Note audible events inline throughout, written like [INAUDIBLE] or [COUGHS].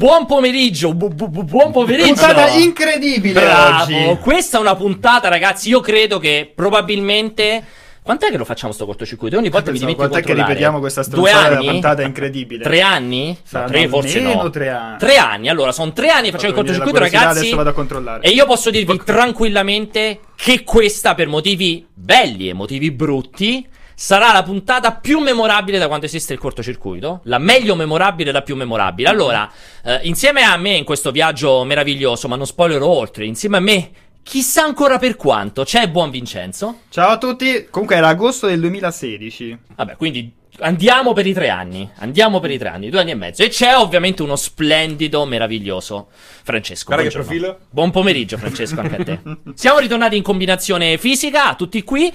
Buon pomeriggio, bu- bu- bu- buon pomeriggio. Puntata incredibile Bravo. oggi. Questa è una puntata, ragazzi. Io credo che probabilmente. Quant'è che lo facciamo sto cortocircuito? Ogni volta mi dimentico quant'è che ripetiamo questa Due stronzata della anni? puntata incredibile? Tre anni? No, tre forse no. tre anni. Tre anni. Allora, sono tre anni che facciamo il cortocircuito, ragazzi. Adesso vado a controllare. E io posso dirvi tranquillamente che questa, per motivi belli e motivi brutti, sarà la puntata più memorabile da quando esiste il cortocircuito. La meglio memorabile e la più memorabile. Allora, eh, insieme a me in questo viaggio meraviglioso, ma non spoilerò oltre, insieme a me, chissà ancora per quanto, c'è Buon Vincenzo. Ciao a tutti. Comunque era agosto del 2016. Vabbè, quindi andiamo per i tre anni. Andiamo per i tre anni, due anni e mezzo. E c'è ovviamente uno splendido, meraviglioso Francesco. Guarda che profilo. Buon pomeriggio, Francesco, anche a te. [LAUGHS] Siamo ritornati in combinazione fisica, tutti qui.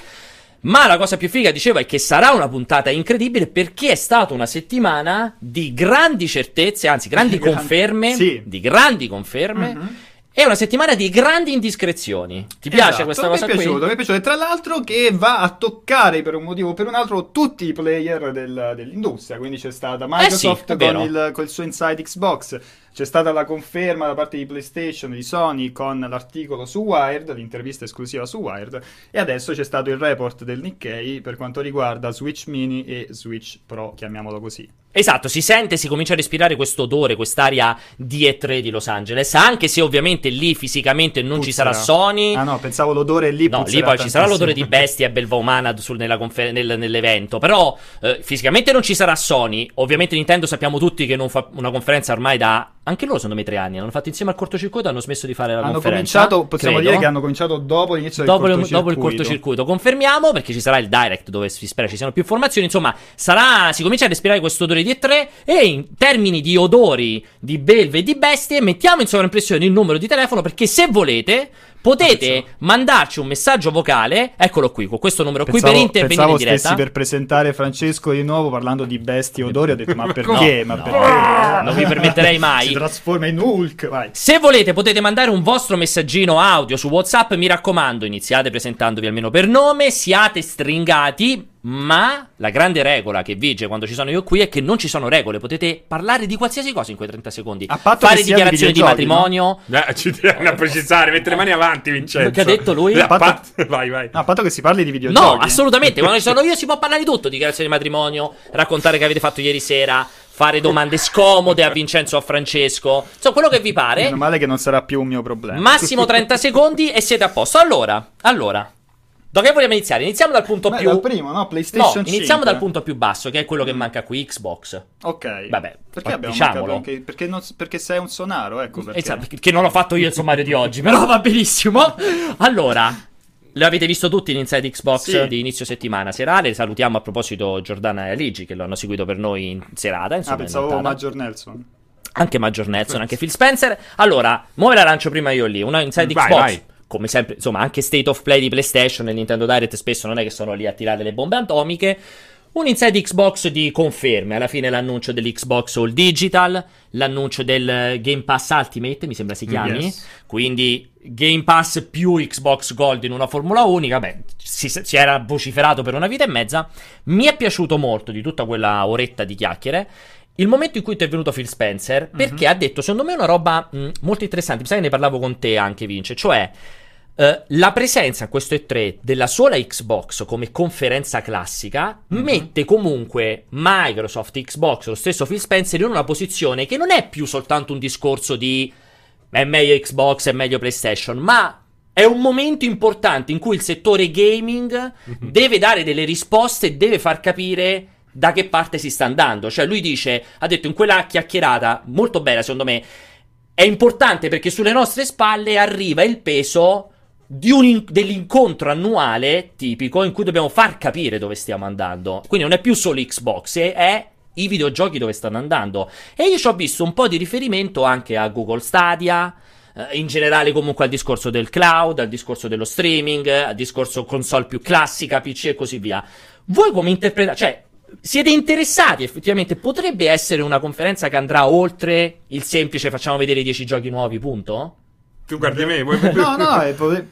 Ma la cosa più figa, dicevo, è che sarà una puntata incredibile perché è stata una settimana di grandi certezze, anzi, grandi Di grandi- conferme. sì. Di grandi conferme. Mhm. E una settimana di grandi indiscrezioni. Ti piace Esatto, questa cosa mi è piaciuto, qui? mi è piaciuto. E tra l'altro che va a toccare per un motivo o per un altro tutti i player del- dell'industria. Quindi c'è stata Microsoft Eh è vero. con, il, col suo Inside Xbox. C'è stata la conferma da parte di PlayStation e di Sony con l'articolo su Wired, l'intervista esclusiva su Wired. E adesso c'è stato il report del Nikkei per quanto riguarda Switch Mini e Switch Pro, chiamiamolo così. Esatto, si sente, si comincia a respirare questo odore, quest'aria di E3 di Los Angeles, anche se ovviamente lì fisicamente non ci sarà Puzzerà. Sony. Ah no, pensavo l'odore lì No, lì puzzerà poi ci sarà l'odore di bestia e belva umana sul- nella confer- nel- nell'evento. Però eh, fisicamente non ci sarà Sony. Ovviamente Nintendo sappiamo tutti che non fa una conferenza ormai da. Anche loro, secondo me, tre anni. Hanno fatto insieme al cortocircuito e hanno smesso di fare la Hanno conferenza. cominciato, possiamo credo. dire che hanno cominciato dopo l'inizio Dopo, del cortocircuito. dopo il cortocircuito confermiamo perché ci sarà il direct dove si spera ci siano più informazioni insomma sarà si comincia a respirare questo odore di E3 e in termini di odori di belve e di bestie mettiamo in sovraimpressione il numero di telefono perché se volete potete Pensavo- mandarci un messaggio vocale eccolo qui con questo numero qui Pensavo, per intervenire in diretta stessi per presentare Francesco di nuovo parlando di bestie odori. Ho detto, ma [LAUGHS] perché? ma no, perché? non vi permetterei [LAUGHS] mai. Si trasforma in Hulk. Vai. Se volete potete mandare un vostro messaggino audio su WhatsApp, mi raccomando, iniziate presentandovi almeno per nome, siate stringati, ma la grande regola che vige quando ci sono io qui è che non ci sono regole, potete parlare di qualsiasi cosa in quei 30 secondi. A patto Fare di dichiarazioni di, videogiochi, matrimonio. Eh, ci tieni a precisare, mettere le mani avanti, Vincenzo. Che ha detto lui? Eh, Patto- pat- [LAUGHS] Vai, vai. No, a patto che si parli di videogiochi. No, assolutamente, quando ci sono io si può parlare di tutto, dichiarazioni di matrimonio, raccontare che avete fatto ieri sera, fare domande scomode a Vincenzo o a Francesco, insomma quello che vi pare. Meno male che non sarà più un mio problema. Massimo 30 secondi e siete a posto. Allora, allora, da che vogliamo iniziare? Iniziamo dal punto Beh, più. dal primo, no? No, PlayStation 5. iniziamo dal punto più basso, che è quello che manca qui, Xbox. Ok. Vabbè, perché abbiamo diciamolo. anche- perché, non- perché sei un sonaro, ecco perché. Esatto, che non l'ho fatto io il sommario di oggi, però va benissimo. Allora, l'avete visto tutti in Inside Xbox Sì. di inizio settimana serale. Salutiamo a proposito Giordana e Aligi che lo hanno seguito per noi in serata. Insomma, Ah, in pensavo nottata. Major Nelson. anche Maggior Nelson, anche Phil Spencer. Allora, muove la lancio prima io lì, una Inside Vai, Xbox. vai. Come sempre, insomma, anche State of Play di PlayStation e Nintendo Direct spesso non è che sono lì a tirare le bombe atomiche. Un Inside Xbox di conferme, alla fine l'annuncio dell'Xbox All Digital, l'annuncio del Game Pass Ultimate, mi sembra si chiami, Yes. quindi Game Pass più Xbox Gold in una formula unica, beh, si, si era vociferato per una vita e mezza, mi è piaciuto molto di tutta quella oretta di chiacchiere, il momento in cui è intervenuto Phil Spencer, perché ha detto, secondo me, una roba mh, molto interessante, mi sa che ne parlavo con te anche, Vince, cioè... eh, la presenza a questo E3 della sola Xbox come conferenza classica mette comunque Microsoft, Xbox, lo stesso Phil Spencer in una posizione che non è più soltanto un discorso di è meglio Xbox, è meglio PlayStation, ma è un momento importante in cui il settore gaming deve dare delle risposte e deve far capire da che parte si sta andando. Cioè, lui dice, ha detto in quella chiacchierata molto bella, secondo me, è importante perché sulle nostre spalle arriva il peso in- dell'incontro annuale tipico in cui dobbiamo far capire dove stiamo andando. Quindi non è più solo Xbox, è, è i videogiochi dove stanno andando. E io ci ho visto un po' di riferimento anche a Google Stadia. eh, In generale, comunque, al discorso del cloud, al discorso dello streaming, al discorso console più classica, PC e così via. Voi come interpretate? Cioè, siete interessati effettivamente? Potrebbe essere una conferenza che andrà oltre il semplice facciamo vedere 10 giochi nuovi, punto? Tu guardi me, vuoi [LAUGHS] No, no, eh, potre-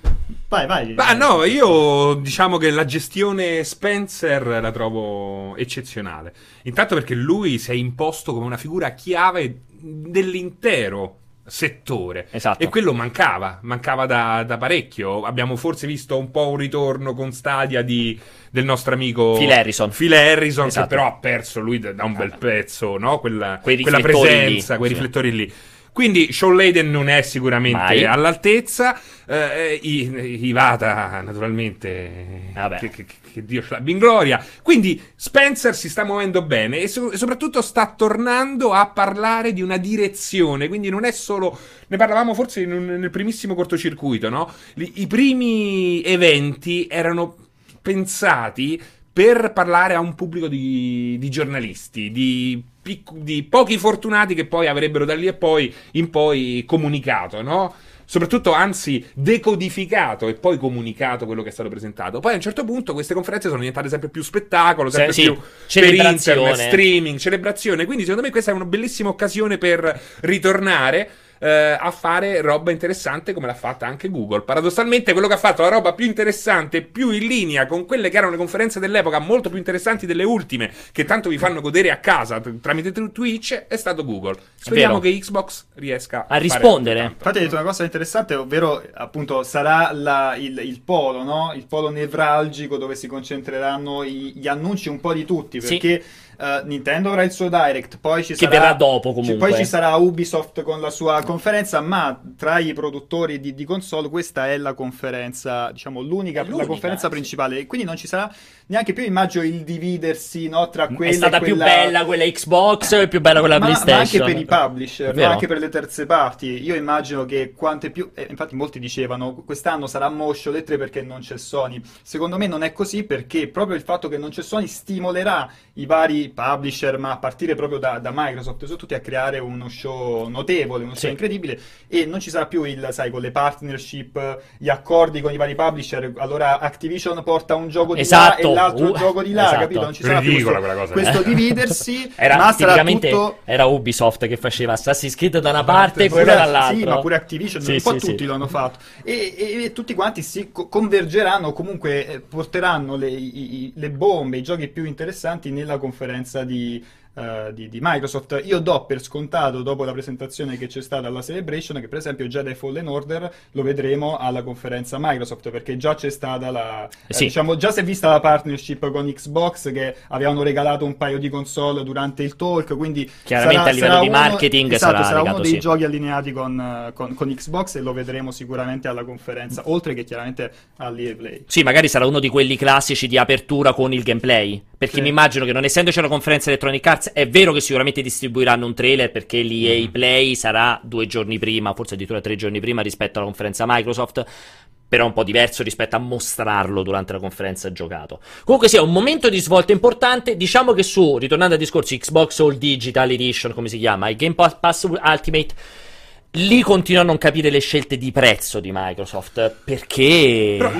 Vai, vai. Ma no, io diciamo che la gestione Spencer la trovo eccezionale. Intanto perché lui si è imposto come una figura chiave dell'intero settore. Esatto. E quello mancava, mancava da, da parecchio. Abbiamo forse visto un po' un ritorno con Stadia di, del nostro amico Phil Harrison. Phil Harrison, Esatto. che però ha perso lui da, da un bel pezzo, no? Quella, quella presenza, lì, quei sì. riflettori lì. Quindi Sean Layden non è sicuramente Mai. all'altezza. Eh, I- Ivata, naturalmente, che, che- che Dio ce l'abbia in gloria. Quindi Spencer si sta muovendo bene e, so- e soprattutto sta tornando a parlare di una direzione. Quindi non è solo. Ne parlavamo forse un- nel primissimo cortocircuito, no? Li- I primi eventi erano pensati per parlare a un pubblico di, di giornalisti, di, di pochi fortunati che poi avrebbero da lì e poi in poi comunicato, no? Soprattutto, anzi, decodificato e poi comunicato quello che è stato presentato. Poi a un certo punto queste conferenze sono diventate sempre più spettacolo, sempre sì, più per internet, streaming, celebrazione. Quindi, secondo me, questa è una bellissima occasione per ritornare eh, a fare roba interessante come l'ha fatta anche Google. Paradossalmente, quello che ha fatto la roba più interessante, più in linea con quelle che erano le conferenze dell'epoca, molto più interessanti delle ultime, che tanto vi fanno godere a casa t- tramite t- Twitch, è stato Google. Speriamo che Xbox riesca A fare rispondere. Infatti hai detto una cosa interessante, ovvero appunto sarà la- il, il polo, no? Il polo nevralgico dove si concentreranno i- gli annunci un po' di tutti, Sì. Eh, Nintendo avrà il suo Direct, poi ci sarà... ci-. Poi ci sarà Ubisoft con la sua conferenza, ma tra i produttori di, di console questa è la conferenza, diciamo l'unica, l'unica, la conferenza sì. principale, e quindi non ci sarà neanche più, immagino, il dividersi no, tra quella È stata e più quella... bella quella Xbox e più bella quella Ma, ma PlayStation. anche per i publisher, no? Anche per le terze parti. Io immagino che quante più. eh, infatti, molti dicevano quest'anno sarà moscio le tre perché non c'è Sony. Secondo me non è così perché proprio il fatto che non c'è Sony stimolerà i vari publisher, ma a partire proprio da, da Microsoft, su tutti a creare uno show notevole, uno show Sì. incredibile. E non ci sarà più il, sai, con le partnership, gli accordi con i vari publisher. Allora Activision porta un gioco di Esatto. L'altro Uh, gioco di là, esatto. capito? Non ci sarà più questo, quella cosa, questo eh. dividersi, [LAUGHS] Era ma sarà tutto. era Ubisoft che faceva Assassin's Creed da una parte e Pure- quello dall'altra. Sì, ma pure Activision, Sì, un po' sì, tutti sì. l'hanno fatto. E, e- e tutti quanti si co- convergeranno, comunque eh, porteranno le, i- le bombe, i giochi più interessanti nella conferenza di, eh, di- di Microsoft. Io do per scontato, dopo la presentazione che c'è stata alla Celebration, che per esempio Jedi Fallen Order lo vedremo alla conferenza Microsoft, perché già c'è stata la... eh, Sì. diciamo, già si è vista la partnership con Xbox che avevano regalato un paio di console durante il talk, quindi Chiaramente sarà- a livello di uno- marketing esatto, sarà sarà uno legato, dei sì. giochi allineati con, eh, con- con Xbox e lo vedremo sicuramente alla conferenza, oltre che chiaramente all'EA Play. Sì, magari sarà uno di quelli classici di apertura con il gameplay. Perché Sì. mi immagino che non essendoci una conferenza Electronic Arts, è vero che sicuramente distribuiranno un trailer perché l'EA Play sarà due giorni prima, forse addirittura tre giorni prima rispetto alla conferenza Microsoft. Però un po' diverso rispetto a mostrarlo durante la conferenza giocato. Comunque sia un momento di svolta importante. Diciamo che su, ritornando al discorso Xbox All Digital Edition, come si chiama, il Game Pass Ultimate, lì continuo a non capire le scelte di prezzo di Microsoft. Perché. Però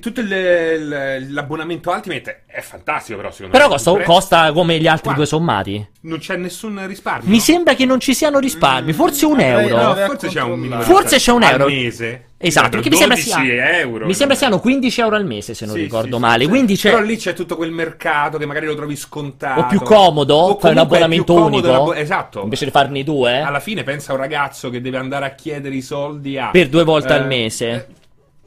tutto il- l'abbonamento Ultimate è fantastico, però secondo Però me. costa, Il prezzo- costa come gli altri Guarda, due sommati. Non c'è nessun risparmio. Mi sembra che non ci siano risparmi, forse un Avrei- euro. No, forse c'è un minimo Forse c'è un euro. Al mese. Esatto, perché mi sembra 12 sia. euro. mi sembra siano 15 euro al mese, se non Sì, ricordo sì, male. sì. C'è. Però lì c'è tutto quel mercato che magari lo trovi scontato. O più comodo, O fai un abbonamento comodo unico. esatto. Invece di farne due. Alla fine pensa a un ragazzo che deve andare a chiedere i soldi a... Per due volte al eh, mese. eh,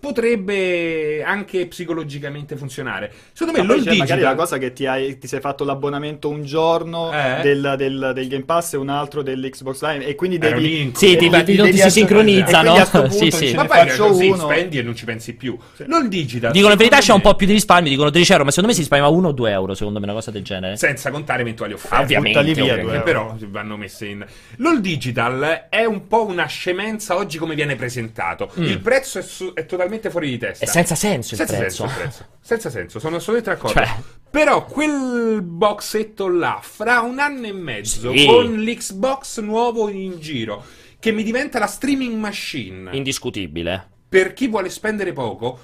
Potrebbe anche psicologicamente funzionare. Secondo me poi lo c'è magari digital... la cosa che ti, hai- ti sei fatto l'abbonamento un giorno Eh? del, del- del Game Pass e un altro dell'Xbox Live e quindi devi... Sì, ti- ti- devi- non ti si ass- sincronizzano. e quindi a sto [LAUGHS] Sì, sì. Ma poi faccio così uno. spendi e non ci pensi più. LOL digital. Dicono in verità c'è un po' più di risparmio, dicono 13 euro, ma secondo me si risparmia 1 o 2 euro, secondo me, una cosa del genere. Senza contare eventuali offerte. Ovviamente, buttali via ovviamente. che euro. però vanno messe in LOL Digital è un po' una scemenza oggi come viene presentato il prezzo è, su- è totalmente fuori di testa È Mm. senza senso il senza prezzo. senso il prezzo senza senso sono assolutamente d'accordo Cioè. però quel boxetto là fra un anno e mezzo Sì. con l'Xbox nuovo in giro che mi diventa la streaming machine Indiscutibile. per chi vuole spendere poco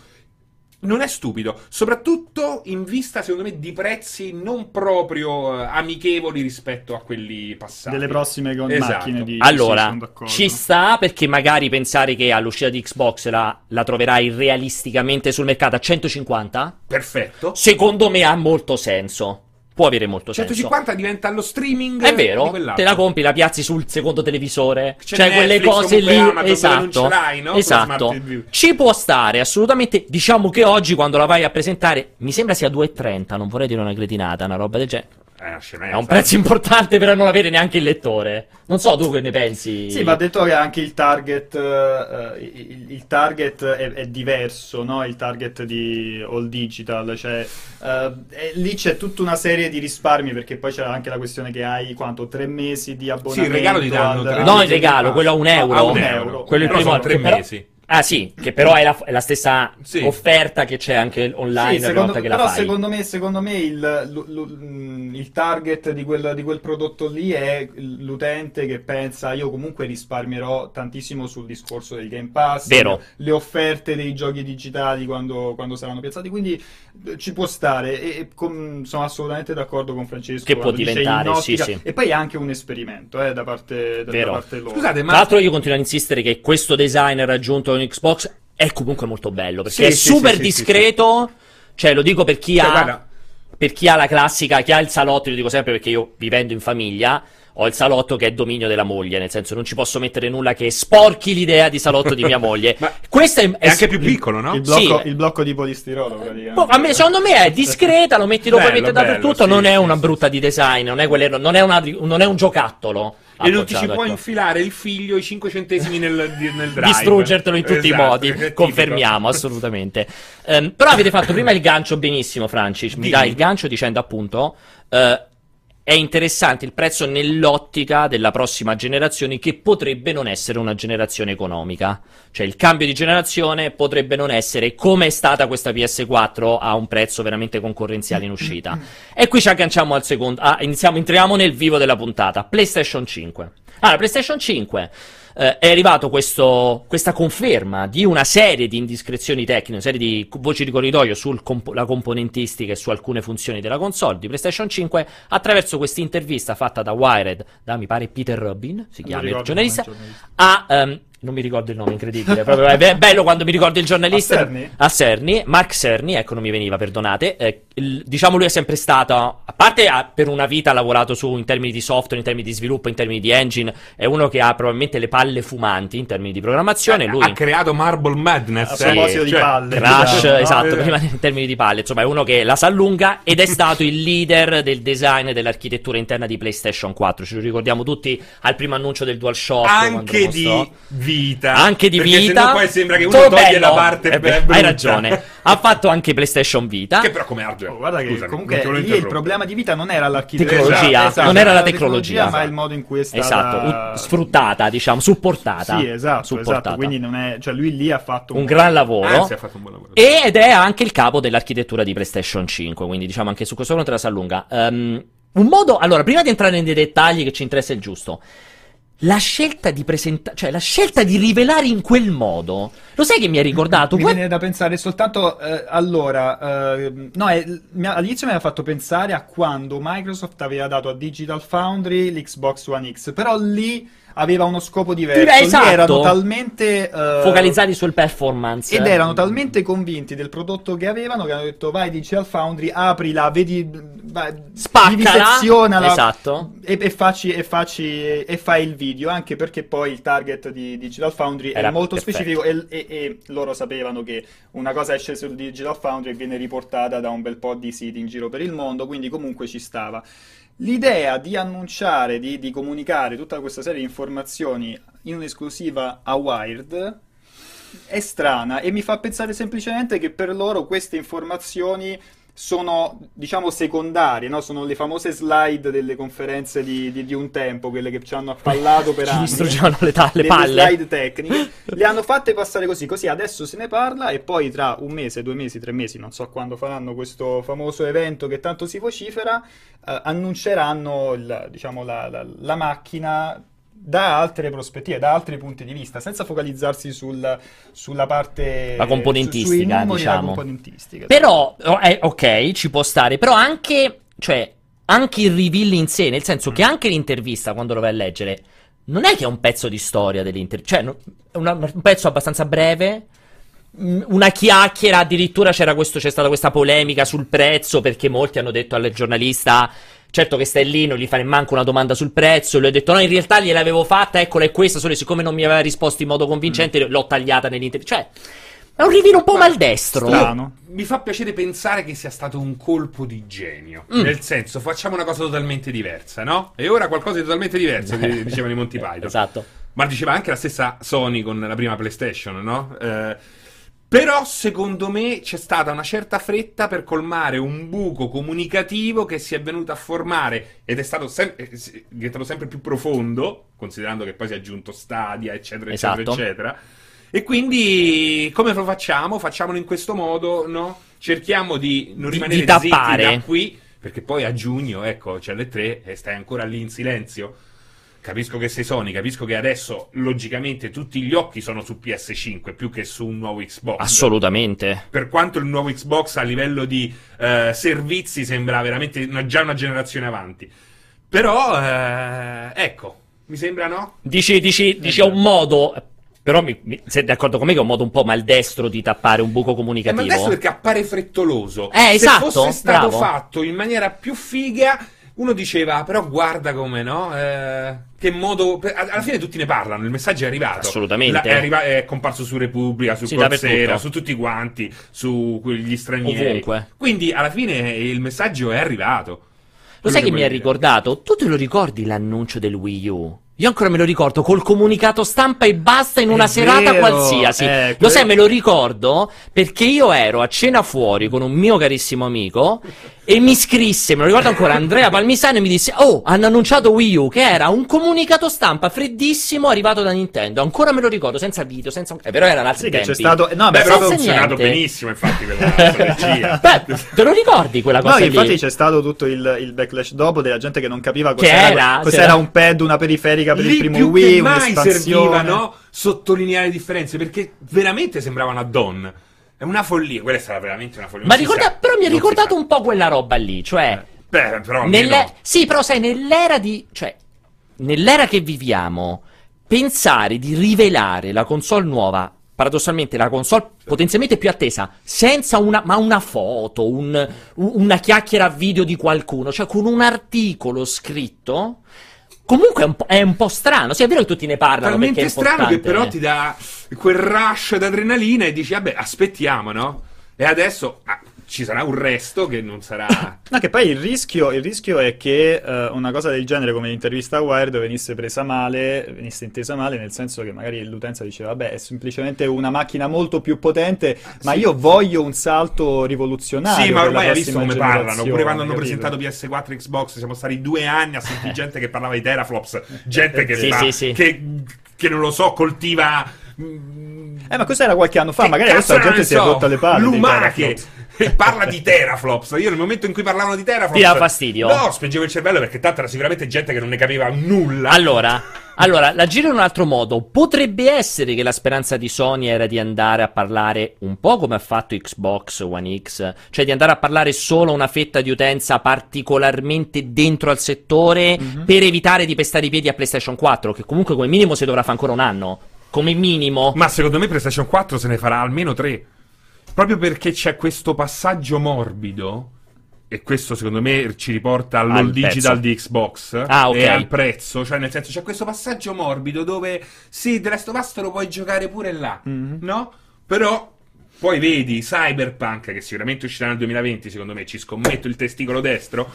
non è stupido, soprattutto in vista, secondo me, di prezzi non proprio eh, amichevoli rispetto a quelli passati. Delle prossime con Esatto. macchine di... sì, Allora, d'accordo. ci sta perché magari pensare che all'uscita di Xbox la, la troverai realisticamente sul mercato a 150, Perfetto. secondo me ha molto senso. Può avere molto senso. 150 diventa lo streaming È vero, te la compri, la piazzi sul secondo televisore. C'è cioè, quelle Netflix, cose lì. Amazon, esatto. l'hai, no? Esatto. Ci può stare, assolutamente. Diciamo che oggi, quando la vai a presentare, mi sembra sia 2,30. Non vorrei dire una cretinata, una roba del genere. È una scenetta. È un prezzo importante per non avere neanche il lettore. Non so tu che ne pensi. Sì, va detto che anche il target, eh, il, il target è, è diverso, no? Il target di All Digital, cioè eh, e lì c'è tutta una serie di risparmi perché poi c'è anche la questione che hai quanto tre mesi di abbonamento. regalo ti danno, al- No, mesi il regalo, quello a un euro. A un euro. euro. Quello è il primo sono tre che però- mesi. Ah sì, che però è la, è la stessa Sì. offerta che c'è anche online Sì, secondo, che però secondo me, secondo me il, lu- lu- mm, il target di quel, di quel prodotto lì è l'utente che pensa io comunque risparmierò tantissimo sul discorso del Game Pass, Vero. le offerte dei giochi digitali quando, quando saranno piazzati, quindi ci può stare e, e con- sono assolutamente d'accordo con Francesco. Che può diventare, sì, sì. E poi è anche un esperimento eh, da, parte, da, da parte loro. Scusate, Tra ma l'altro io continuo a insistere che questo design raggiunto con Xbox è comunque molto bello perché Sì, è sì, super sì, discreto. Cioè, lo dico per chi Cioè, ha per chi ha la classica, chi ha il salotto, io dico sempre perché io vivendo in famiglia ho il salotto che è dominio della moglie, nel senso non ci posso mettere nulla che sporchi l'idea di salotto di mia moglie. [LAUGHS] Ma Questo è, è anche più piccolo, no? il, blocco, Sì. il blocco di polistirolo praticamente. Boh, a me, secondo me è discreta, lo metti lo puoi Bello, mettere bello, dappertutto, sì, non è una brutta di design, non è, quelle- non è una- non è un giocattolo. E non ti ci puoi ecco. infilare il figlio i 5 centesimi nel, nel drive. distruggertelo in tutti Esatto, i modi. è. Confermiamo, assolutamente. Ehm, però avete fatto prima il gancio benissimo, Francis. Mi dai il gancio dicendo appunto. eh, è interessante il prezzo nell'ottica della prossima generazione che potrebbe non essere una generazione economica. Cioè il cambio di generazione potrebbe non essere come è stata questa PS4 a un prezzo veramente concorrenziale in uscita. E qui ci agganciamo al secondo. ah, iniziamo, entriamo nel vivo della puntata. PlayStation 5. Allora, PlayStation 5 eh, è arrivato questo- questa conferma di una serie di indiscrezioni tecniche, una serie di voci di corridoio sulla componentistica e su alcune funzioni della console di PlayStation 5 attraverso questa intervista fatta da Wired, da mi pare Peter Rubin, si chiama il giornalista, a... ehm, non mi ricordo il nome, incredibile. proprio, è be- bello quando mi ricordo il giornalista. A Cerny? A Cerny, Mark Cerny, ecco, non mi veniva, perdonate. Eh, il- diciamo, lui è sempre stato, a parte ha, per una vita ha lavorato su in termini di software, in termini di sviluppo, in termini di engine. È uno che ha probabilmente le palle fumanti in termini di programmazione. Lui Ha creato Marble Madness. A proposito di cioè, palle, Crash, diciamo, no? esatto, Eh. prima in termini di palle, insomma è uno che la sa lunga ed è stato il leader del design e dell'architettura interna di PlayStation 4, ce lo ricordiamo tutti al primo annuncio del DualShock. Anche di mostrò. Vita. Anche di Perché vita. poi sembra che uno Tutto toglie bello. la parte Eh beh, brutta. Hai ragione. Ha fatto anche PlayStation Vita. Che però come hardware. Oh, guarda che Scusami, comunque lì il problema di vita non era l'architettura, Tecnologia, Esatto, non era la la tecnologia. ma il modo in cui è stata Esatto, sfruttata, diciamo, supportata. Sì, esatto, supportata. esatto, quindi non è, cioè lui lì ha fatto un gran lavoro. Anzi, ha fatto un buon lavoro. Ed è anche il capo dell'architettura di PlayStation 5, quindi diciamo anche su questo fronte la sa lunga. Ehm, un modo, allora, prima di entrare nei dettagli che ci interessa il giusto, la scelta di presentare, cioè la scelta di rivelare in quel modo, lo sai che mi ha ricordato? Mi Voi- viene da pensare soltanto eh, allora, eh, no, è- mi ha- all'inizio mi aveva fatto pensare a quando Microsoft aveva dato a Digital Foundry l'Xbox One X, però lì aveva uno scopo diverso, esatto. erano talmente eh, focalizzati sul performance. ed erano talmente convinti del prodotto che avevano che hanno detto vai Digital Foundry, aprila, vedi, vai, Spaccala. Esatto. e, e facci, e, facci, e fai il video, anche perché poi il target di Digital Foundry Era è molto perfetto. specifico e, e- e loro sapevano che una cosa esce sul Digital Foundry e viene riportata da un bel po' di siti in giro per il mondo, quindi comunque ci stava. L'idea di annunciare, di, di comunicare tutta questa serie di informazioni in un'esclusiva a Wired è strana e mi fa pensare semplicemente che per loro queste informazioni sono, diciamo, secondarie, no? Sono le famose slide delle conferenze di, di- di un tempo, quelle che ci hanno affallato per Ci anni. distruggevano le, ta- le palle. slide tecniche, le hanno fatte passare così, così adesso se ne parla e poi tra un mese, due mesi, tre mesi, non so quando faranno questo famoso evento che tanto si vocifera, eh, annunceranno il- diciamo, la, la- la macchina da altre prospettive, da altri punti di vista, senza focalizzarsi sul, sulla parte La componentistica, su- diciamo. componentistica. Però, oh, eh, ok, ci può stare, però anche, cioè, anche il reveal in sé, nel senso che anche l'intervista, quando lo vai a leggere, non è che è un pezzo di storia dell'intervista, cioè, è una- un pezzo abbastanza breve, mh, una chiacchiera, addirittura c'era questo, c'è stata questa polemica sul prezzo, perché molti hanno detto al giornalista... Certo che stai lì, non gli fai manco una domanda sul prezzo. Lui ha detto: No, in realtà gliel'avevo fatta, eccola, è questa. Solo siccome non mi aveva risposto in modo convincente, l'ho tagliata nell'intervista. Cioè, è un reveal un po' maldestro. Strano. Mi fa piacere pensare che sia stato un colpo di genio. Mm. Nel senso, facciamo una cosa totalmente diversa, no? E ora qualcosa di totalmente diverso, di- [LAUGHS] dicevano i Monty Python. Esatto. Ma diceva anche la stessa Sony con la prima PlayStation, no? Eh, però secondo me c'è stata una certa fretta per colmare un buco comunicativo che si è venuto a formare ed è stato sem- eh, diventato sempre più profondo, considerando che poi si è aggiunto Stadia, eccetera, eccetera, Esatto. eccetera. E quindi come lo facciamo? Facciamolo in questo modo, no? Cerchiamo di non rimanere di zitti da qui, perché poi a giugno, ecco, c'è le tre e stai ancora lì in silenzio. Capisco che sei Sony, capisco che adesso logicamente tutti gli occhi sono su PS5 più che su un nuovo Xbox. Assolutamente. Per quanto il nuovo Xbox a livello di eh, servizi sembra veramente una- già una generazione avanti. Però, eh, ecco, mi sembra no? Dici, dici, dici un modo. Però mi, mi- sei d'accordo con me che è un modo un po' maldestro di tappare un buco comunicativo? ma adesso perché appare frettoloso. Eh, esatto, Se fosse stato bravo. fatto in maniera più figa, uno diceva, però guarda come, no? Eh, che modo... per- Alla fine tutti ne parlano, il messaggio è arrivato. Assolutamente. La- è, arriva- è comparso su Repubblica, su Sì, dappertutto. su tutti quanti, su quegli stranieri. Ovunque. Quindi alla fine il messaggio è arrivato. Lo sai che mi ha ricordato? Tu te lo ricordi l'annuncio del Wii U? Io ancora me lo ricordo col comunicato stampa e basta in una È serata vero, qualsiasi. eh, Lo sai, me lo ricordo perché io ero a cena fuori con un mio carissimo amico e mi scrisse, me lo ricordo ancora, Andrea Palmisano e mi disse: Oh, hanno annunciato Wii U, che era un comunicato stampa freddissimo arrivato da Nintendo. Ancora me lo ricordo, senza video, senza. Eh, però era un altro Sì, tempi. c'è stato... No, Beh, però ha funzionato niente. benissimo, infatti, quella [LAUGHS] strategia. Beh, te lo ricordi quella No, cosa lì? infatti c'è stato tutto il, il backlash dopo della gente che non capiva Che cos'era, era, cos'era un pad, una periferica per Lì il primo più Wii, che mai serviva, no? Sottolineare le differenze, perché veramente sembrava una Dawn. È una follia, quella sarà veramente una follia. Ma ricorda- sa, però mi ha ricordato un po' quella roba lì, cioè. Beh, però Nelle- almeno- Sì, però sai, nell'era di... cioè, nell'era che viviamo, pensare di rivelare la console nuova, paradossalmente la console potenzialmente più attesa, senza una... ma una foto, un- un- una chiacchiera video di qualcuno, cioè con un articolo scritto... Comunque è un, po', è un po' strano. Sì, è vero che tutti ne parlano. talmente è strano che però ti dà quel rush d'adrenalina e dici, vabbè, aspettiamo, no? E adesso ah, ci sarà un resto che non sarà... [COUGHS] No, che poi il rischio, il rischio è che eh, una cosa del genere come l'intervista a Wired venisse presa male, venisse intesa male, nel senso che magari l'utenza diceva, vabbè, è semplicemente una macchina molto più potente, ma Sì. io voglio un salto rivoluzionario. Sì, ma ormai hai visto come parlano. Pure quando hanno capito? presentato PS4 e Xbox, siamo stati due anni a sentire [LAUGHS] gente che parlava di teraflops, gente che, Sì, fa- sì, che, che non lo so, coltiva. mm, Eh, ma questo era qualche anno fa, magari adesso la gente si è so, rotta le palle. Lumache. E [LAUGHS] parla di teraflops. Io nel momento in cui parlavano di teraflops Ti dava fastidio? No, spingevo il cervello perché tanto era sicuramente gente che non ne capiva nulla. Allora, allora, la giro in un altro modo. Potrebbe essere che la speranza di Sony era di andare a parlare un po' come ha fatto Xbox One X, cioè di andare a parlare solo a una fetta di utenza particolarmente dentro al settore Mhm. per evitare di pestare i piedi a PlayStation 4, che comunque come minimo si dovrà fare ancora un anno. Come minimo. Ma secondo me PlayStation 4 se ne farà almeno tre. Proprio perché c'è questo passaggio morbido. E questo secondo me ci riporta all'all Al digital di Xbox Ah, ok. e al prezzo. Cioè, nel senso, c'è questo passaggio morbido dove sì, The Last of Us lo puoi giocare pure là, Mhm. no? Però poi vedi Cyberpunk, che sicuramente uscirà nel 2020, secondo me, ci scommetto il testicolo destro.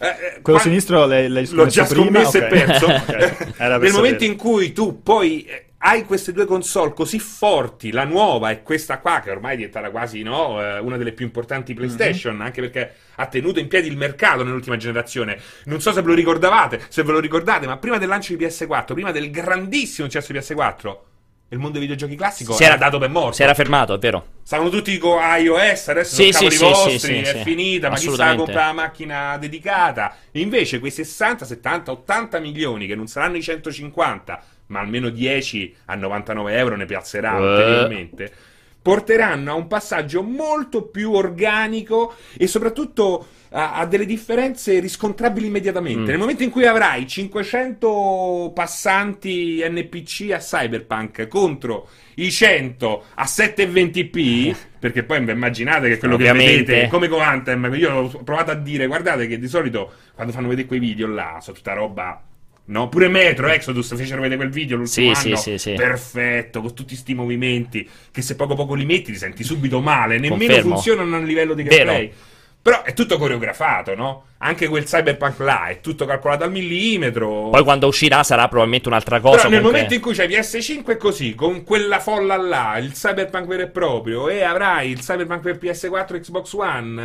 Eh, eh, Quello sinistro l'hai, l'hai L'ho già scommesso prima? scommesso e Ok. perso. Ok. [LAUGHS] Era per Nel momento in cui tu poi eh, hai queste due console così forti, la nuova e questa qua, che ormai è diventata quasi no, eh, una delle più importanti PlayStation, Mhm. anche perché ha tenuto in piedi il mercato nell'ultima generazione. Non so se ve lo ricordavate, se ve lo ricordate, ma prima del lancio di PS4, prima del grandissimo successo di PS4, Il mondo dei videogiochi classico Si era era- dato per morto. Si era fermato, è vero. Stavano tutti con iOS, adesso Sì, sono sì, sì, vostri, sì, è finita, ma chi sta a Assolutamente. comprare la macchina dedicata? Invece quei 60, 70, 80 milioni, che non saranno i 150, ma almeno 10 a 99 euro ne piazzerà Eh. ulteriormente, porteranno a un passaggio molto più organico e soprattutto a, a delle differenze riscontrabili immediatamente. Mm. Nel momento in cui avrai 500 passanti NPC a Cyberpunk contro i 100 a 720p, [LAUGHS] perché poi immaginate che quello Ovviamente. che vedete, come con Anthem, io ho provato a dire, guardate che di solito quando fanno vedere quei video là, sono tutta roba... No, pure Metro, Exodus fecero vedere quel video l'ultimo Sì, sì, anno, sì, sì. perfetto, con tutti sti movimenti, che se poco poco li metti ti senti subito male, nemmeno Confermo. funzionano a livello di Vero. gameplay. Però è tutto coreografato, no? Anche quel cyberpunk là è tutto calcolato al millimetro. Poi quando uscirà sarà probabilmente un'altra cosa. Però nel comunque- momento in cui c'hai PS5 è così, con quella folla là, il cyberpunk vero e proprio, e avrai il cyberpunk per PS4 e Xbox One,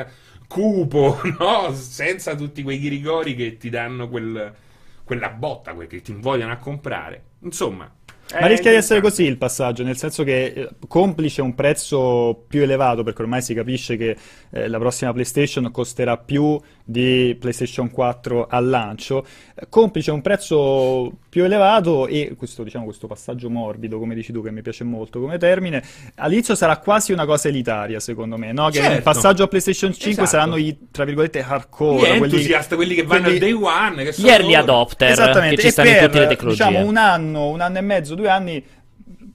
eh, cupo, [LAUGHS] no? Senza tutti quei ghirigori che ti danno quel- quella botta, quel che ti invogliano a comprare. Insomma... Ma rischia di essere così il passaggio, nel senso che eh, complice un prezzo più elevato, perché ormai si capisce che eh, la prossima PlayStation costerà più di PlayStation 4 al lancio, complice un prezzo più elevato e questo, diciamo, questo passaggio morbido, come dici tu, che mi piace molto come termine, all'inizio sarà quasi una cosa elitaria, secondo me, no? Che Certo. il passaggio a PlayStation 5 Esatto. saranno i, tra virgolette, Gli hardcore, quelli, entusiast, quelli che vanno quelli- al day one, che sono Gli early adopter Esattamente, che ci e stanno in per, tutte le tecnologie. diciamo un anno, un anno e mezzo, due anni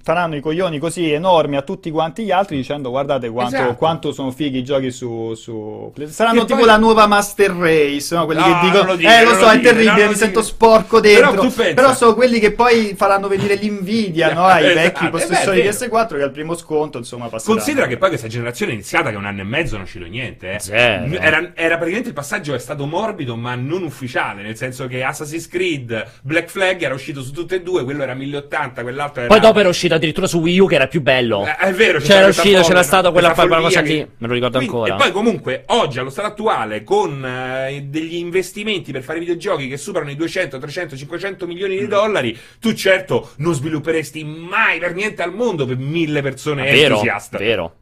faranno i coglioni così enormi a tutti quanti gli altri dicendo guardate quanto, Esatto. quanto sono fighi i giochi su, su saranno Che tipo poi- la nuova Master Race no? quelli No, che non dicono lo dire, eh lo so lo è dire, terribile mi sento dire. sporco Però dentro pensa- però sono quelli che poi faranno venire l'invidia no? [LAUGHS] ai Esatto, vecchi eh, possessori beh, di PS4 che al primo sconto insomma passeranno Considera che poi questa generazione è iniziata che un anno e mezzo non è uscito niente. Eh. Era, era praticamente il passaggio è stato morbido, ma non ufficiale. Nel senso che Assassin's Creed Black Flag era uscito su tutte e due, quello era 1080, quell'altro era. Poi dopo era uscito addirittura su Wii U che era più bello. Eh, è vero, C'era uscito, c'era stata quella, quella cosa lì, che- me lo ricordo Quindi- ancora. E poi comunque oggi allo stato attuale con eh, degli investimenti per fare videogiochi che superano i 200, 300, 500 milioni Mm. di dollari, tu certo non svilupperesti mai per niente al mondo per mille persone vero, entusiaste. vero.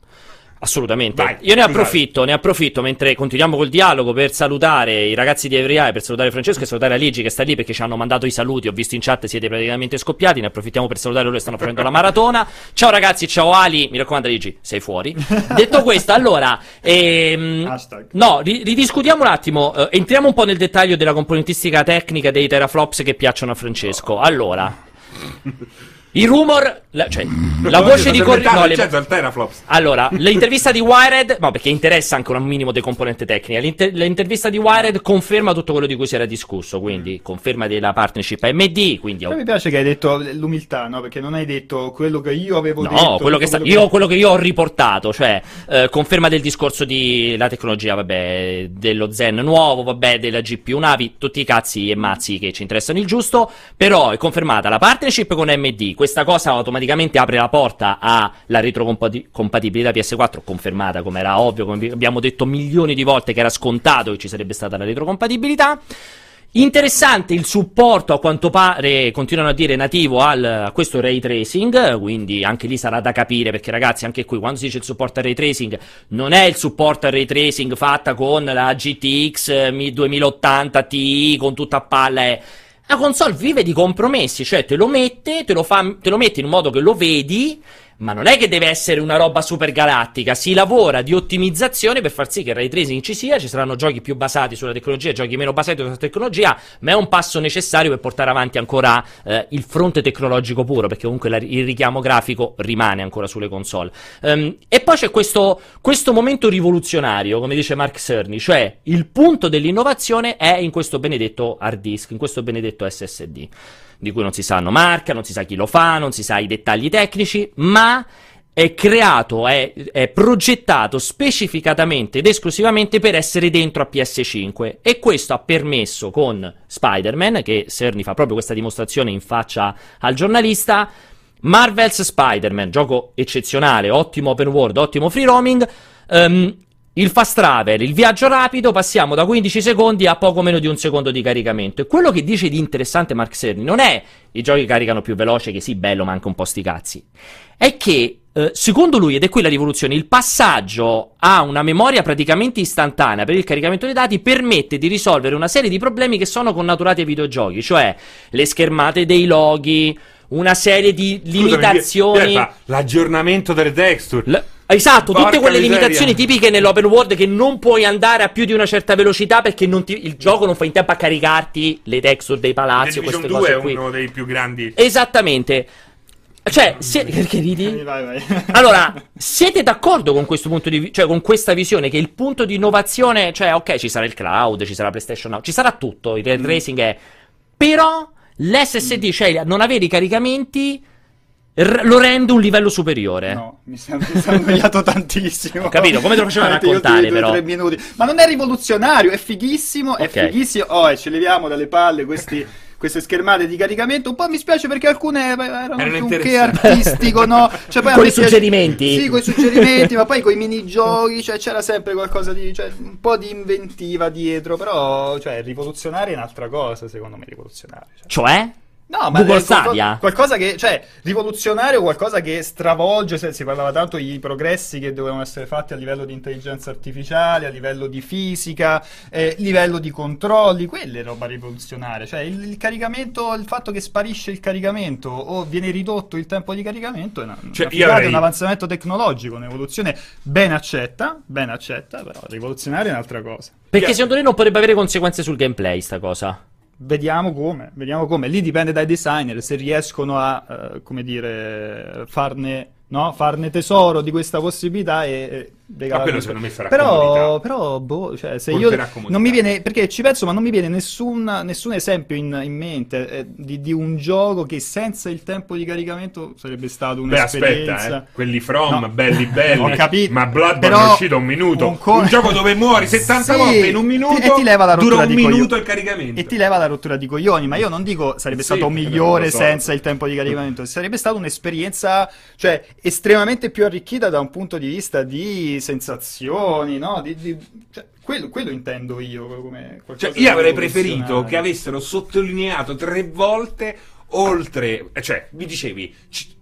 Assolutamente. Vai, Io ne approfitto, ne approfitto mentre continuiamo col dialogo per salutare i ragazzi di Everyeye, per salutare Francesco e salutare Aligi che sta lì perché ci hanno mandato i saluti. Ho visto in chat siete praticamente scoppiati. Ne approfittiamo per salutare loro che stanno facendo la maratona. Ciao ragazzi, ciao Ali. Mi raccomando, Aligi, sei fuori. [LAUGHS] Detto questo, allora, ehm, no, ri- ridiscutiamo un attimo. eh, entriamo un po' nel dettaglio della componentistica tecnica dei teraflops che piacciono a Francesco. Allora. [LAUGHS] I rumor, la, cioè, la voce di corri- no, le- certo, il teraflops. allora, [LAUGHS] l'intervista di Wired, no, perché interessa anche un minimo di componente tecnica. L'inter- l'intervista di Wired conferma tutto quello di cui si era discusso, quindi conferma della partnership AMD, quindi Poi mi piace che hai detto l'umiltà, no? Perché non hai detto quello che io avevo detto. No, quello che, sta- quello io, quello che io ho riportato, cioè eh, conferma del discorso di la tecnologia, vabbè, dello Zen nuovo, vabbè, della GPU Navi, tutti i cazzi e mazzi che ci interessano il giusto, però è confermata la partnership con AMD, questa cosa automaticamente apre la porta alla retrocompatibilità PS4, confermata come era ovvio, come abbiamo detto milioni di volte che era scontato che ci sarebbe stata la retrocompatibilità. Interessante il supporto, a quanto pare, continuano a dire nativo al, a questo ray tracing, quindi anche lì sarà da capire, perché ragazzi, anche qui quando si dice il supporto al ray tracing, non è il supporto al ray tracing fatta con la GTX eh, 2080 Ti, con tutta a palla, è... La console vive di compromessi, cioè te lo mette, te lo, fa, te lo mette in un modo che lo vedi, ma non è che deve essere una roba super galattica, si lavora di ottimizzazione per far sì che il ray tracing ci sia, ci saranno giochi più basati sulla tecnologia, giochi meno basati sulla tecnologia, ma è un passo necessario per portare avanti ancora eh, il fronte tecnologico puro, perché comunque la- il richiamo grafico rimane ancora sulle console. Ehm, e poi c'è questo, questo momento rivoluzionario, come dice Mark Cerny, cioè il punto dell'innovazione è in questo benedetto hard disk, in questo benedetto SSD di cui non si sanno marca, non si sa chi lo fa, non si sa i dettagli tecnici, ma è creato, è, è progettato specificatamente ed esclusivamente per essere dentro a PS5 e questo ha permesso con Spider-Man, che Cerny fa proprio questa dimostrazione in faccia al giornalista, Marvel's Spider-Man, gioco eccezionale, ottimo open world, ottimo free roaming, ehm, il fast travel, il viaggio rapido, passiamo da 15 secondi a poco meno di un secondo di caricamento. E quello che dice di interessante Mark Cerny non è i giochi caricano più veloce, che sì, bello, ma anche un po' sti cazzi. È che, eh, secondo lui, ed è qui la rivoluzione, il passaggio a una memoria praticamente istantanea per il caricamento dei dati permette di risolvere una serie di problemi che sono connaturati ai videogiochi, cioè le schermate dei loghi, una serie di Scusami, limitazioni. Pierpa, l'aggiornamento delle texture. L- Esatto, Porca tutte quelle miseria. limitazioni tipiche nell'open world che non puoi andare a più di una certa velocità perché non ti- il gioco non fa in tempo a caricarti le texture dei palazzi o queste 2 cose è qui. uno dei più grandi. Esattamente. Cioè, se- perché ridi? Vai, vai. Allora, siete d'accordo con questo punto di vi- cioè con questa visione che il punto di innovazione, cioè ok, ci sarà il cloud, ci sarà PlayStation Now, ci sarà tutto, il ray tracing è però l'SSD, cioè non avere i caricamenti r- lo rende un livello superiore. No, mi sono annoiato tantissimo. Ho [LAUGHS] capito, come te lo facevano raccontare, però? tre minuti. Ma non è rivoluzionario, è fighissimo, è Ok. fighissimo. Oh, e ci leviamo dalle palle questi... [LAUGHS] Queste schermate di caricamento, un po' mi spiace perché alcune erano Erano più che artistico, no? Cioè, poi Con i piace- suggerimenti? Sì, con i suggerimenti, ma poi con i minigiochi, cioè c'era sempre qualcosa di, cioè, un po' di inventiva dietro, però, cioè, rivoluzionario è un'altra cosa, secondo me, rivoluzionario. Cioè. Cioè? No, ma Google Stadia? Qualcosa che, cioè, rivoluzionario, qualcosa che stravolge, se si parlava tanto di progressi che dovevano essere fatti a livello di intelligenza artificiale, a livello di fisica, eh, livello di controlli, quella è roba rivoluzionaria. Cioè, il, il caricamento, il fatto che sparisce il caricamento o viene ridotto il tempo di caricamento è, una, Cioè, una avrei- un avanzamento tecnologico, un'evoluzione ben accetta, ben accetta, però rivoluzionaria è un'altra cosa. Perché Yeah. secondo te non potrebbe avere conseguenze sul gameplay sta cosa? Vediamo come, vediamo come. Lì dipende dai designer se riescono a, eh, come dire, farne, no? farne tesoro di questa possibilità e, e regalarne- quello secondo me sarà però, però, boh, cioè, se io comodità. non mi viene, perché ci penso, ma non mi viene nessun, nessun esempio in, in mente eh, di, di un gioco che senza il tempo di caricamento sarebbe stato Beh, un'esperienza. aspetta, eh. quelli from, No. belli belli. Ho capito. Ma Bloodborne Però è uscito un minuto. un Un, co- gioco dove muori [LAUGHS] 70 Sì, volte in un minuto. e ti leva la dura rottura un di minuto coglioni. il caricamento. E ti leva la rottura di coglioni, ma io non dico sarebbe Sì, stato non migliore so. senza il tempo di caricamento, sarebbe stata un'esperienza, cioè, estremamente più arricchita da un punto di vista di sensazioni, no? Di, di- cioè, quello, quello intendo io come qualcosa Cioè, io avrei preferito che avessero sottolineato tre volte oltre. Cioè, mi dicevi. c-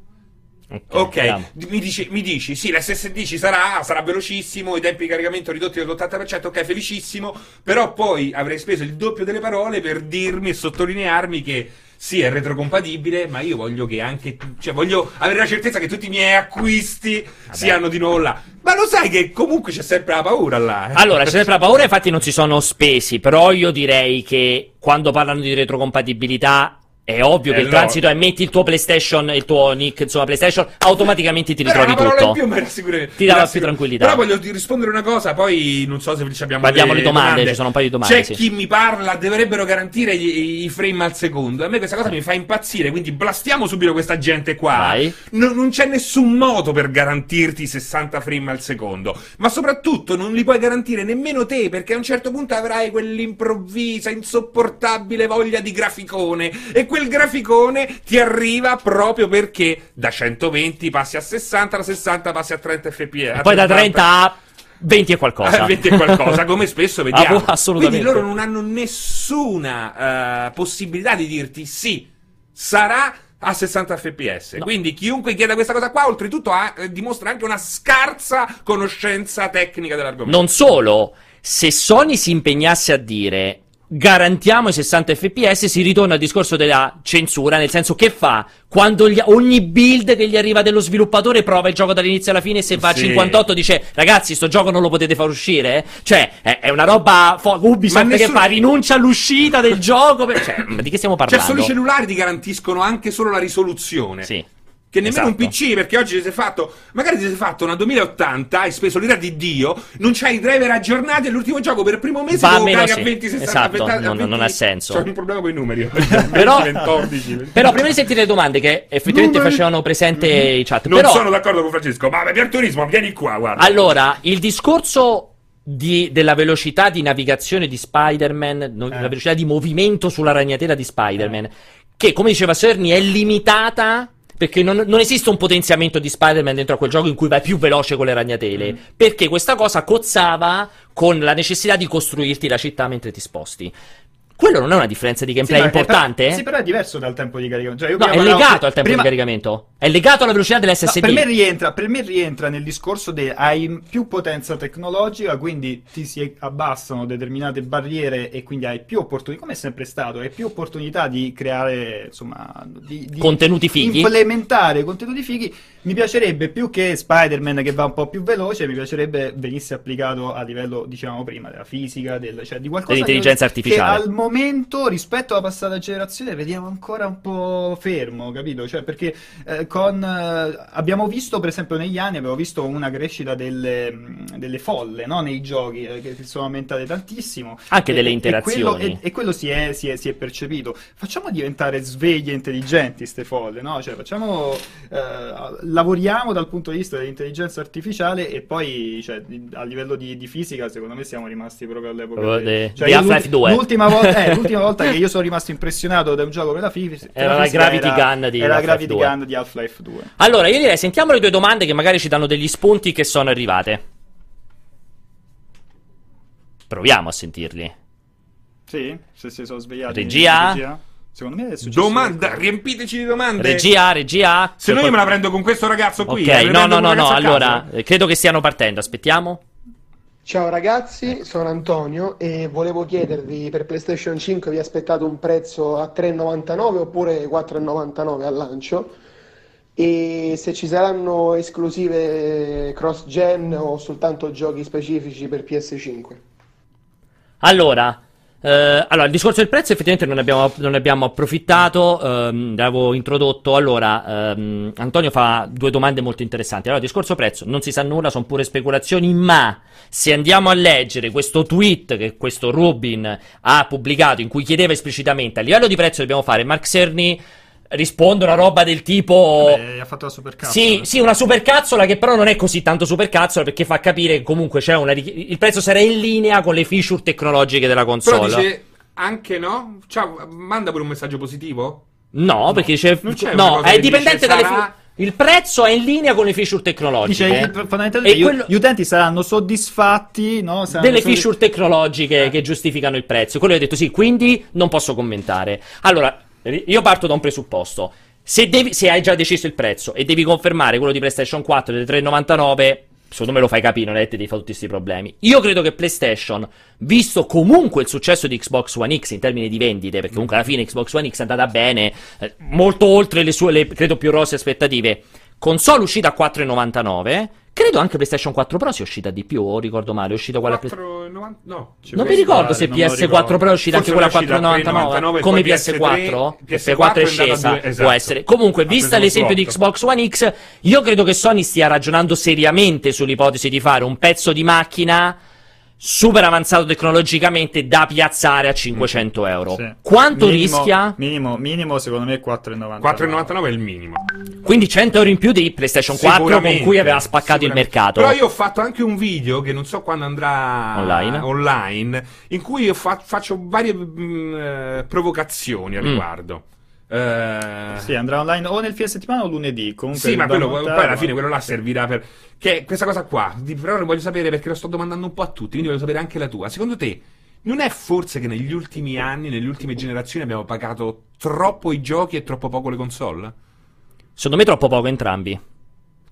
Ok, d- mi, dici, mi dici, sì, l'SSD ci sarà, sarà velocissimo, i tempi di caricamento ridotti dell'80%, ok, felicissimo, però poi avrei speso il doppio delle parole per dirmi e sottolinearmi che sì, è retrocompatibile, ma io voglio che anche, tu- cioè voglio avere la certezza che tutti i miei acquisti siano di nuovo là. Ma lo sai che comunque c'è sempre la paura là. eh? Allora, c'è sempre la paura, infatti non si sono spesi, però io direi che quando parlano di retrocompatibilità è ovvio Eh, che il no. transito è metti il tuo PlayStation, il tuo nick, insomma PlayStation, automaticamente ti Però ritrovi parola tutto. più mi rassicura- Ti rassicura. più tranquillità. Però voglio rispondere una cosa, poi non so se ci abbiamo Guardiamo le domande, ci sono un paio di domande, C'è sì. chi mi parla, dovrebbero garantire i, frame al secondo. A me questa cosa mi fa impazzire, quindi blastiamo subito questa gente qua. No- non c'è nessun modo per garantirti i 60 frame al secondo. Ma soprattutto non li puoi garantire nemmeno te, perché a un certo punto avrai quell'improvvisa, insopportabile voglia di graficone. E quel graficone ti arriva proprio perché da 120 passi a 60, da 60 passi a 30 fps. Poi da 30 a 20 e qualcosa. [LAUGHS] a 20 e qualcosa, come spesso [LAUGHS] vediamo. Ah, assolutamente. Quindi loro non hanno nessuna eh, possibilità di dirti sì, sarà a 60 fps. Quindi chiunque chieda questa cosa qua, oltretutto ha- eh, dimostra anche una scarsa conoscenza tecnica dell'argomento. Non solo, se Sony si impegnasse a dire garantiamo i 60 fps, si ritorna al discorso della censura, nel senso che fa quando gli- ogni build che gli arriva dello sviluppatore prova il gioco dall'inizio alla fine e se va a Sì. 58 dice ragazzi sto gioco non lo potete far uscire? Cioè è, è una roba fo- Ubisoft Ma che fa rinuncia all'uscita del gioco, per- cioè ma di che stiamo Cioè, parlando? solo i cellulari ti garantiscono anche solo la risoluzione. Sì. Che nemmeno Esatto. un PC, perché oggi ti sei fatto. Magari ti sei fatto una 2080, hai speso l'ira di Dio, non c'hai i driver aggiornati e l'ultimo gioco per il primo mese Va lo sì. a 20, 60, Esatto, a 20, non- non ha senso. C'ho un problema con i numeri. [LAUGHS] Però, 20, 14. però prima di sentire le domande che effettivamente Numeri. facevano presente i chat, Non però sono d'accordo con Francesco, ma per turismo, vieni qua, guarda. Allora, il discorso di- della velocità di navigazione di Spider-Man, no- Eh. la velocità di movimento sulla ragnatela di Spider-Man, che come diceva Cerny è limitata Perché non, non esiste un potenziamento di Spider-Man dentro a quel gioco in cui vai più veloce con le ragnatele. Mm. Perché questa cosa cozzava con la necessità di costruirti la città mentre ti sposti. Quello non è una differenza di gameplay Sì, importante? però- sì, però è diverso dal tempo di caricamento. Cioè, io No, è legato al tempo prima- di caricamento. È legato alla velocità No, dell'SSD. per, me rientra, per me rientra nel discorso di hai più potenza tecnologica, quindi ti si abbassano determinate barriere e quindi hai più opportunità, come è sempre stato, hai più opportunità di creare, insomma, di, di Contenuti fighi. implementare contenuti fighi. Mi piacerebbe più che Spider-Man che va un po' più veloce, mi piacerebbe venisse applicato a livello, dicevamo prima, della fisica, del, cioè di qualcosa Dell'intelligenza artificiale. Che al momento, rispetto alla passata generazione, vediamo ancora un po' fermo, capito? Cioè, perché eh, con eh, abbiamo visto, per esempio, negli anni abbiamo visto una crescita delle, delle folle no? nei giochi eh, che sono aumentate tantissimo. Anche E- delle e interazioni. quello- E, e quello si è, si, è, si è percepito. Facciamo diventare sveglie e intelligenti ste folle, no? Cioè, facciamo. eh, lavoriamo dal punto di vista dell'intelligenza artificiale e poi, cioè, a livello di, di fisica, secondo me siamo rimasti proprio all'epoca. Proprio de- cioè, di io Half-Life l'ult- 2. L'ultima volta, eh, l'ultima volta che io sono rimasto impressionato da un gioco per la fisica Era la Gravity Gun di era la Half-Life Gravity 2. Gun di Half-Life 2. Allora, io direi sentiamo le tue domande che magari ci danno degli spunti che sono arrivate. Proviamo a sentirli. Sì, se si sono svegliati. Regia? Secondo me è successo. Domanda, qualcosa. riempiteci di domande. Regia, regia. Se no io me la prendo con questo ragazzo qui. Ok, eh, no, no, no, no. Allora, eh, credo che stiano partendo. Aspettiamo. Ciao ragazzi, sono Antonio e volevo chiedervi per PlayStation 5 vi aspettate un prezzo a 3,99 oppure 4,99 al lancio e se ci saranno esclusive cross-gen o soltanto giochi specifici per PS5. Allora, eh, allora, il discorso del prezzo effettivamente non ne abbiamo, non abbiamo approfittato, ehm, l'avevo introdotto. Allora, ehm, Antonio fa due domande molto interessanti. Allora, discorso prezzo, non si sa nulla, sono pure speculazioni, ma se andiamo a leggere questo tweet che questo Rubin ha pubblicato in cui chiedeva esplicitamente a livello di prezzo dobbiamo fare, Mark Cerny risponde una roba del tipo... Beh, ha fatto la supercazzola. Sì, sì, una supercazzola che però non è così tanto supercazzola perché fa capire che comunque c'è una il prezzo sarà in linea con le feature tecnologiche della Però console. dice anche no? Ciao, manda pure un messaggio positivo. No, perché dice Non c'è una no, è che dipendente dice dalle sarà- fi- il prezzo è in linea con le feature tecnologiche. Dice, che fondamentalmente E gli- quello- gli utenti saranno soddisfatti no? Saranno delle soddisf- feature tecnologiche che giustificano il prezzo. Quello ho detto sì, quindi non posso commentare. Allora, io parto da un presupposto. Se, devi- se hai già deciso il prezzo e devi confermare quello di PlayStation 4 delle 3,99, secondo me lo fai capire, non è che ti fare tutti questi problemi. Io credo che PlayStation, visto comunque il successo di Xbox One X in termini di vendite, perché comunque alla fine Xbox One X è andata bene, eh, molto oltre le sue, le, credo, più rose aspettative, console uscita a 4,99, credo anche PlayStation 4 Pro sia uscita di più, o ricordo male, è uscita quella... 4,90 no. Ci Non mi ricordo se non me lo PS4 ricordo. Pro è uscita anche Forse quella a era uscita a 4,99 3,99, come poi PS4 PS4 PS4 è scesa due- esatto. può essere comunque Ha vista l'esempio di Xbox One X io credo che Sony stia ragionando seriamente sull'ipotesi di fare un pezzo di macchina super avanzato tecnologicamente da piazzare a 500 euro Sì. quanto Minimo- rischia? Minimo, minimo secondo me 4,99. 4,99 è il minimo. quindi 100 euro in più di PlayStation 4 con cui aveva spaccato il mercato Però io ho fatto anche un video che non so quando andrà Online? online, in cui io fa- faccio varie mm, eh, provocazioni al Mm. riguardo. Eh, Sì, andrà online o nel fine settimana o lunedì. Comunque Sì, ma quello, poi alla fine quello là servirà per. Che questa cosa qua. Di- Però voglio sapere perché lo sto domandando un po' a tutti, quindi voglio sapere anche la tua. Secondo te, non è forse che negli ultimi anni, nelle ultime generazioni abbiamo pagato troppo i giochi e troppo poco le console? secondo me troppo poco entrambi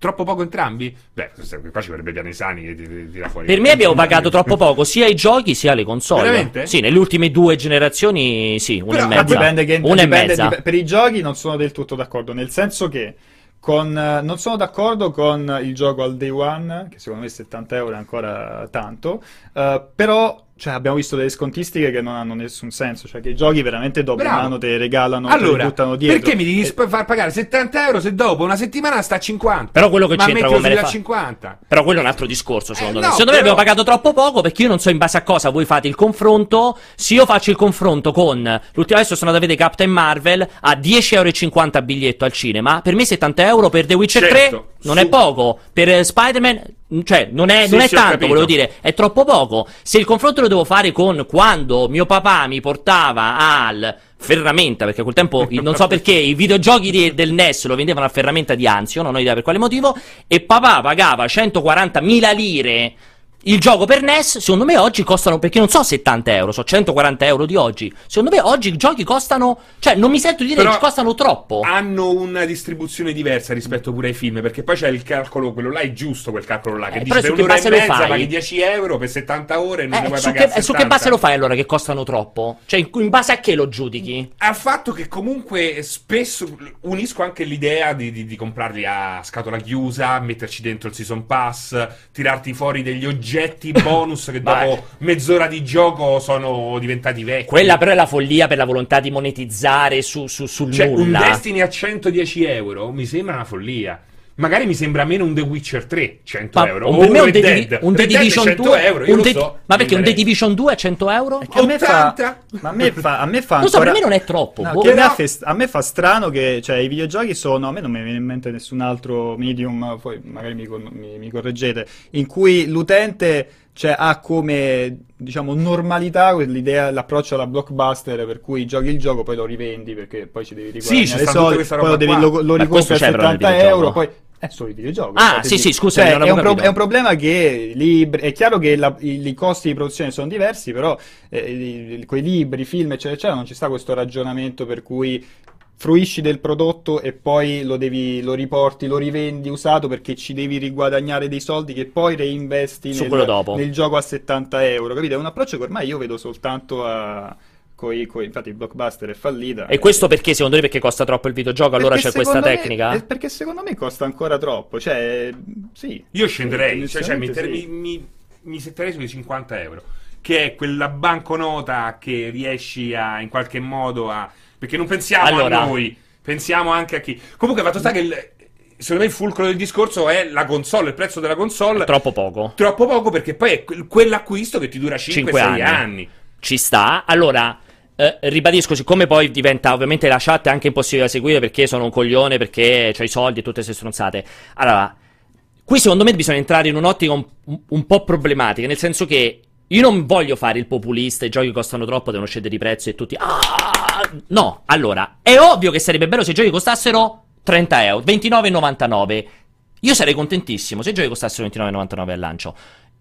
Troppo poco entrambi? Beh, qua ci vorrebbe Pianesani che ti- ti tira fuori. Per me abbiamo pagato troppo poco [LAUGHS] sia i giochi sia le console. Veramente? Sì, nelle ultime due generazioni sì, una Però- e ma mezza. Dipende che, una dipende- e mezza. dip- per i giochi non sono del tutto d'accordo, nel senso che con, non sono d'accordo con il gioco al day one, che secondo me 70 euro è ancora tanto, eh, però cioè, abbiamo visto delle scontistiche che non hanno nessun senso, cioè che i giochi veramente dopo un Bravo. anno te regalano, te li Allora, buttano dietro. perché mi devi E- sp- far pagare 70 euro se dopo una settimana sta a 50? Però quello che ma c'entra con me fa- 50. Però quello è un altro discorso, secondo Eh, me. no, secondo me però- abbiamo pagato troppo poco perché io non so in base a cosa voi fate il confronto. Se io faccio il confronto con l'ultima volta sono andato a vedere Captain Marvel a 10,50 euro biglietto al cinema, per me 70 euro per The Witcher Certo, 3 non su- è poco. Per eh, Spider-Man cioè, non è, Sì, non è sì, tanto, volevo dire, è troppo poco. Se il confronto lo devo fare con quando mio papà mi portava al ferramenta, perché a quel tempo non so [LAUGHS] perché i videogiochi di- del NES lo vendevano a ferramenta di Anzio, non ho idea per quale motivo, e papà pagava 140.000 lire il gioco per NES, secondo me oggi costano, perché non so 70 euro, so 140 euro di oggi. Secondo me oggi i giochi costano, cioè non mi sento di dire Però che costano troppo. Hanno una distribuzione diversa rispetto pure ai film, perché poi c'è il calcolo, quello là è giusto quel calcolo là, che Eh, dice per un'ora e mezza paghi 10 euro per 70 ore e non ne Eh, puoi su, che, pagare eh, su che 70. base lo fai allora che costano troppo? Cioè, in, in base a che lo giudichi? Al fatto che comunque spesso unisco anche l'idea di, di- di comprarli a scatola chiusa, metterci dentro il season pass, tirarti fuori degli oggetti bonus che [LAUGHS] dopo mezz'ora di gioco sono diventati vecchi. Quella però è la follia per la volontà di monetizzare su, su- sul Cioè, un nulla. Destiny a 110 euro mi sembra una follia. Magari mi sembra meno un The Witcher 3, 100 Ma euro. un- o per me un, Dead. un The Division 100 2 euro, io un lo The- so. Ma perché un The. Division 2 a 100 euro? Che a me fa, 80? ma a me fa, a me fa Non so, per me non è troppo. No, boh. che a, me Però- fa, a me fa strano che cioè, i videogiochi sono. A me non mi viene in mente nessun altro medium, poi magari mi, mi- mi correggete, in cui l'utente cioè, ha come diciamo normalità l'approccio alla blockbuster per cui giochi il gioco, poi lo rivendi perché poi ci devi riguadagnare c'è i soldi, poi lo, devi, lo, lo ricompri a c'è però nel 70 videogioco. euro, poi è solo i videogiochi. Ah, Cioè, sì, sì, scusa, cioè, è, un pro- è un problema che libri, è chiaro che la- i, i costi di produzione sono diversi, però eh, i- i- quei libri, film, eccetera, eccetera, non ci sta questo ragionamento per cui fruisci del prodotto e poi lo devi, lo riporti, lo rivendi usato perché ci devi riguadagnare dei soldi che poi reinvesti nel, nel gioco a 70 euro, capito? È un approccio che ormai io vedo soltanto a... Coi, coi- infatti il blockbuster è fallita. E questo perché, secondo te, perché costa troppo il videogioco? Allora c'è questa me- tecnica? perché secondo me costa ancora troppo, cioè, sì. Io scenderei, cioè, cioè, mettermi- sì. mi, mi setterei sui 50 euro, che è quella banconota che riesci a in qualche modo a. Perché non pensiamo Allora. a noi, pensiamo anche a chi. Comunque, fatto sta che il- secondo me il fulcro del discorso è la console, il prezzo della console. Troppo poco. Troppo poco perché poi è quel- quell'acquisto che ti dura 5-6 Cinque anni. anni. Ci sta. Allora, eh, ribadisco, siccome poi diventa ovviamente la chat è anche impossibile da seguire perché sono un coglione, perché ho i soldi e tutte queste stronzate. Allora, qui secondo me bisogna entrare in un'ottica un, un po' problematica, nel senso che io non voglio fare il populista, i giochi costano troppo, devono scendere di prezzo e tutti... Ah! No, allora, è ovvio che sarebbe bello se i giochi costassero 30 euro, 29,99. Io sarei contentissimo se i giochi costassero 29,99 al lancio.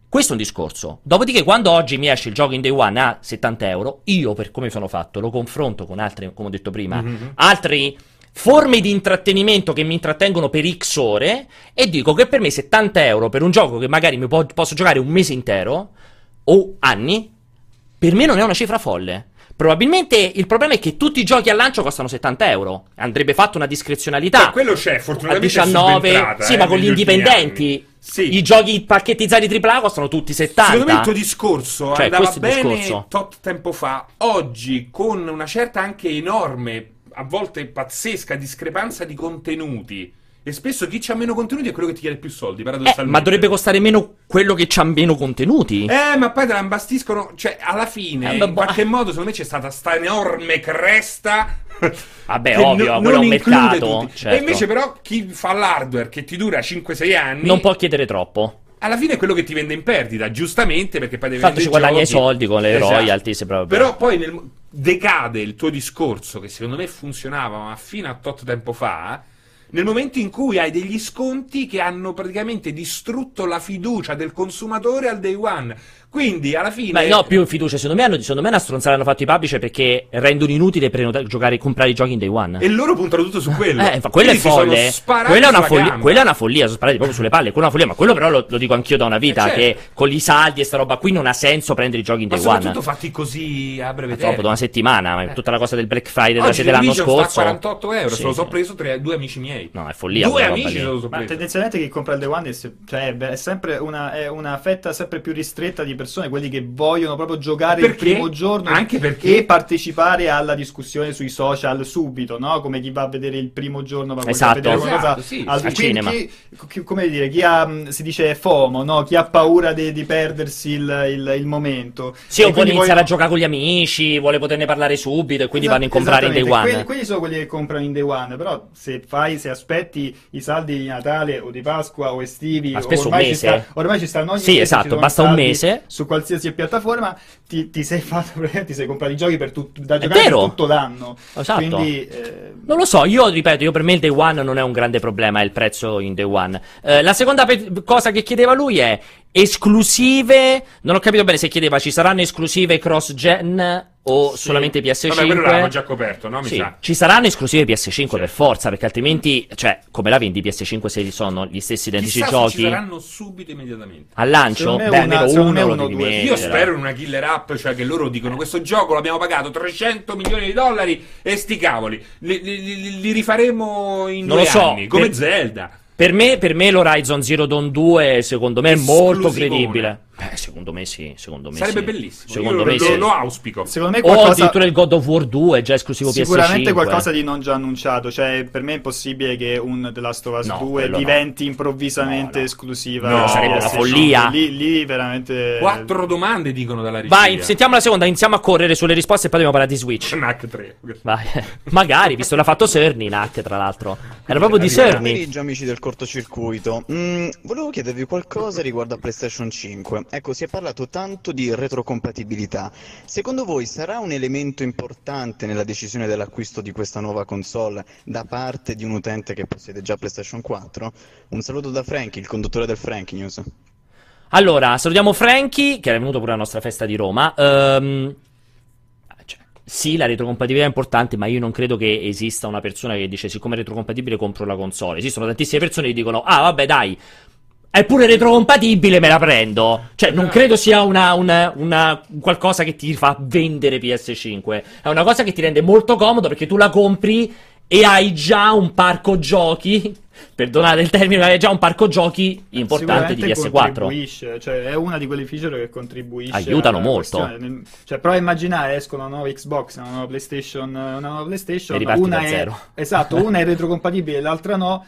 Questo è un discorso. Dopodiché, quando oggi mi esce il gioco in day one a 70 euro, io, per come sono fatto, lo confronto con altre, come ho detto prima, Mhm. altre forme di intrattenimento che mi intrattengono per X ore e dico che per me 70 euro per un gioco che magari mi po- posso giocare un mese intero o anni, per me non è una cifra folle. Probabilmente il problema è che tutti i giochi al lancio costano 70 euro. Andrebbe fatta una discrezionalità. Beh, quello c'è, a fortunatamente. è 19, subentrata, sì, eh, ma con gli indipendenti. Sì. I giochi pacchetizzati AAA costano tutti 70. Secondo me il tuo discorso Cioè, andava questo è il bene discorso. tot tempo fa. Oggi, con una certa anche enorme, a volte pazzesca discrepanza di contenuti. E spesso chi ha meno contenuti è quello che ti chiede più soldi, Eh, paradossalmente. ma dovrebbe costare meno quello che ha meno contenuti. Eh, ma poi te la imbastiscono. Cioè, alla fine, Eh, in boh. qualche modo, secondo me c'è stata sta enorme cresta. [LAUGHS] Vabbè, ovvio, no- quello è un non mercato, certo. E invece, però, chi fa l'hardware che ti dura 5-6 anni. Non può chiedere troppo. Alla fine è quello che ti vende in perdita, giustamente, perché poi devi Tanto ci guadagna i soldi con le Esatto. royalty, se proprio. Però poi nel- decade il tuo discorso, che secondo me funzionava, ma fino a tot tempo fa, nel momento in cui hai degli sconti che hanno praticamente distrutto la fiducia del consumatore al day one. Quindi, alla fine... Ma no, più fiducia. Secondo me, hanno, secondo me una stronzata hanno fatto i publisher perché rendono inutile prenotare, giocare, comprare i giochi in day one. E loro puntano tutto su quello. Eh, fa- quello è folle. sparati Quella è, una follia, quella è una follia. Sono sparati proprio sulle palle. Quella è una follia. Ma quello, però, lo, lo dico anch'io da una vita. Eh, certo. Che con i saldi e sta roba qui non ha senso prendere i giochi in Ma day soprattutto one. fatti così a breve tempo. troppo da una settimana. Ma Eh. tutta la cosa del Black Friday della Oggi sede dell'anno Division sta a scorso. 48 euro, Sì, se lo so sì. preso tre, due amici miei. No, è follia. Due amici se lo so Ma preso. tendenzialmente chi compra il Day One è, se- cioè, beh, è sempre una, è una fetta sempre più ristretta di persone, quelli che vogliono proprio giocare il Perché? primo giorno Anche perché- e partecipare alla discussione sui social subito, no? Come chi va a vedere il primo giorno, va Esatto. a vedere qualcosa Esatto, sì, al, sì. Al quindi cinema. chi- chi- come dire, chi ha, mh, si dice FOMO, no? Chi ha paura di, di perdersi il, il- il momento. Sì, E o vuole iniziare poi- a giocare con gli amici, vuole poterne parlare subito e quindi Esat- vanno a comprare in day one. Quelli, quelli sono quelli che comprano in day one, però se fai, se aspetti i saldi di Natale o di Pasqua o estivi, Ma spesso ormai, un mese. Ci sta, ormai ci stanno ogni Sì, mese, esatto, basta un mese. Su qualsiasi piattaforma ti, ti sei fatto, [LAUGHS] ti sei comprato i giochi per tut- da giocare per tutto l'anno. Esatto. Quindi, eh, Non lo so, io ripeto, io per me il day one non è un grande problema, è il prezzo in day one. Eh, la seconda pe- cosa che chiedeva lui è esclusive. Non ho capito bene se chiedeva ci saranno esclusive cross gen o Sì. solamente PS5. Vabbè, quello già coperto, no? Mi Sì, sa. ci saranno esclusive PS5 per forza, perché altrimenti, cioè, come la vendi PS5 se sono gli stessi identici Chissà se giochi? ci saranno subito immediatamente. Al lancio? Beh, almeno uno uno o devi due. mettere. Io spero in una killer app, cioè che loro dicono questo gioco l'abbiamo pagato 300 milioni di dollari e sti cavoli. Li, li- li- li rifaremo in Non due lo so, anni, come per- Zelda. Per me, per me l'Horizon Zero Dawn 2 secondo me è molto credibile. Beh, secondo me sì, secondo me Sarebbe sì. bellissimo. Secondo Io me lo, sì. lo auspico. secondo me O qualcosa... addirittura il God of War 2 è già esclusivo Sicuramente PS5. qualcosa di non già annunciato, cioè per me è impossibile che un The Last of Us No, 2 quello no. diventi improvvisamente No, no. esclusiva. No, sarebbe una PS5. follia. Lì, lì veramente... Quattro domande dicono dalla regia. Vai, sentiamo la seconda, iniziamo a correre sulle risposte e poi dobbiamo parlare di Switch. [LAUGHS] Knack 3. Vai. Magari, visto l'ha fatto Cerny, Nac, tra l'altro. Era proprio di Buon Cerny. pomeriggio amici del cortocircuito. Mm, volevo chiedervi qualcosa riguardo a PlayStation 5. Ecco, si è parlato tanto di retrocompatibilità. Secondo voi sarà un elemento importante nella decisione dell'acquisto di questa nuova console da parte di un utente che possiede già PlayStation 4? Un saluto da Frankie, il conduttore del Frank News. Allora, salutiamo Frankie, che era venuto pure alla nostra festa di Roma. Cioè, sì, la retrocompatibilità è importante, ma io non credo che esista una persona che dice siccome è retrocompatibile compro la console. Esistono tantissime persone che dicono ah vabbè dai, è pure retrocompatibile, me la prendo. Cioè, non credo sia una, una- una- qualcosa che ti fa vendere PS5. È una cosa che ti rende molto comodo perché tu la compri e hai già un parco giochi. [LAUGHS] Perdonate il termine, hai già un parco giochi importante di Sicuramente PS4. contribuisce, cioè è una di quelle feature che contribuisce Aiutano molto. Cioè, prova a immaginare escono una nuova Xbox, una nuova PlayStation, una nuova PlayStation, E una è zero. esatto, una è [LAUGHS] retrocompatibile, l'altra no.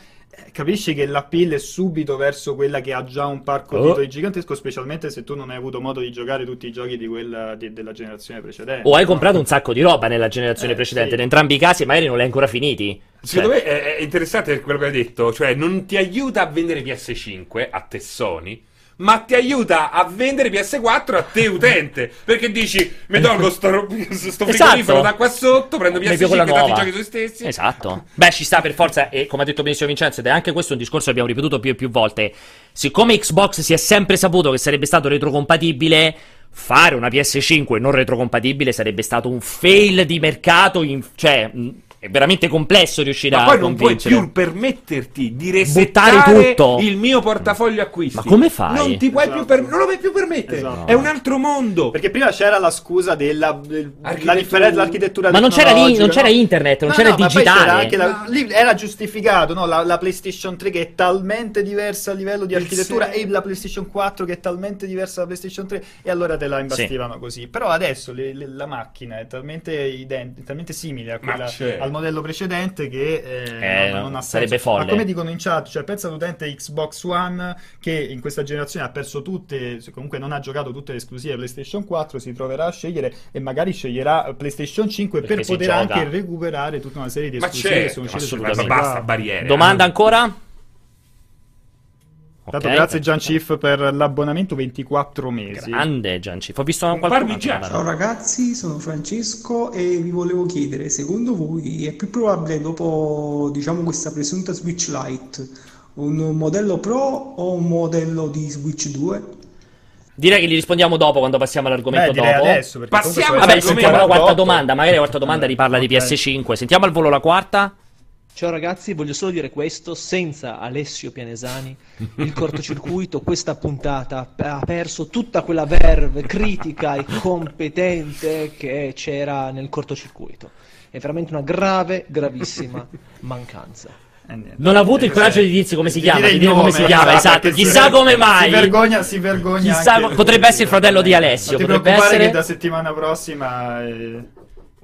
Capisci che l'appeal è subito verso quella che ha già un parco Oh. di titoli gigantesco, specialmente se tu non hai avuto modo di giocare tutti i giochi di quella, di- della generazione precedente. O hai comprato un sacco di roba nella generazione Eh, precedente, sì. in entrambi i casi magari non li hai ancora finiti. Secondo Cioè, me è, interessante quello che hai detto, cioè non ti aiuta a vendere PS5 a te Sony, ma ti aiuta a vendere PS4 a te utente, perché dici mi tolgo sto, sto frigorifero Esatto. da qua sotto, prendo Mi piace quella PS5 tanti nuova. giochi sui stessi. Esatto. Beh, ci sta per forza, e come ha detto benissimo Vincenzo, ed è anche questo un discorso che abbiamo ripetuto più e più volte. Siccome Xbox si è sempre saputo che sarebbe stato retrocompatibile, fare una PS5 non retrocompatibile sarebbe stato un fail di mercato, in- cioè, è veramente complesso riuscire Ma a poi non puoi più permetterti di resettare tutto. il mio portafoglio acquisti. Ma come fai? Non ti puoi più Esatto. per- non lo puoi più permettere. Esatto. È un altro mondo. Perché prima c'era la scusa della del- la Architettura. differenza dell'architettura Ma non c'era lì- non c'era no? internet, non No, c'era no, ma digitale. c'era anche la- lì era giustificato, no? la, la PlayStation 3 che è talmente diversa a livello di architettura sei. e la PlayStation 4 che è talmente diversa dalla PlayStation 3 e allora te la imbastivano così. Però adesso le- le- la macchina è talmente, ident- talmente simile a Ma quella- certo. al modello precedente che eh, Eh, non, non ha sarebbe senso. folle. Ma come dicono in chat, cioè pensa all'utente Xbox One che in questa generazione ha perso tutte, comunque non ha giocato tutte le esclusive PlayStation 4, si troverà a scegliere e magari sceglierà PlayStation 5 Perché per poter gioca. anche recuperare tutta una serie di Ma esclusive che certo, sono uscite su assolutamente. Ma PS4. basta barriere. Domanda eh. ancora? Tanto grazie Gian Chief per l'abbonamento 24 mesi. Grande Giancif. Ho visto Un qualcuno. Ciao ragazzi, sono Francesco e vi volevo chiedere, secondo voi è più probabile dopo, diciamo, questa presunta Switch Lite un modello Pro o un modello di Switch 2? Direi che gli rispondiamo dopo quando passiamo all'argomento Beh, dopo. adesso Passiamo Vabbè, sentiamo la quarta 48. domanda. Magari la quarta domanda riparla di ok. PS5. Sentiamo al volo la quarta. Ciao ragazzi, voglio solo dire questo, senza Alessio Pianesani il cortocircuito, questa puntata ha perso tutta quella verve critica e competente che c'era nel cortocircuito. È veramente una grave, gravissima mancanza. Eh. Non ha avuto il coraggio di dirsi come si Di chiama, dire di dire come si chiama, esatto. perché Chissà come mai. Si vergogna, si vergogna. Chissà potrebbe essere il fratello di Alessio, Non ti potrebbe preoccupare essere- che da settimana prossima è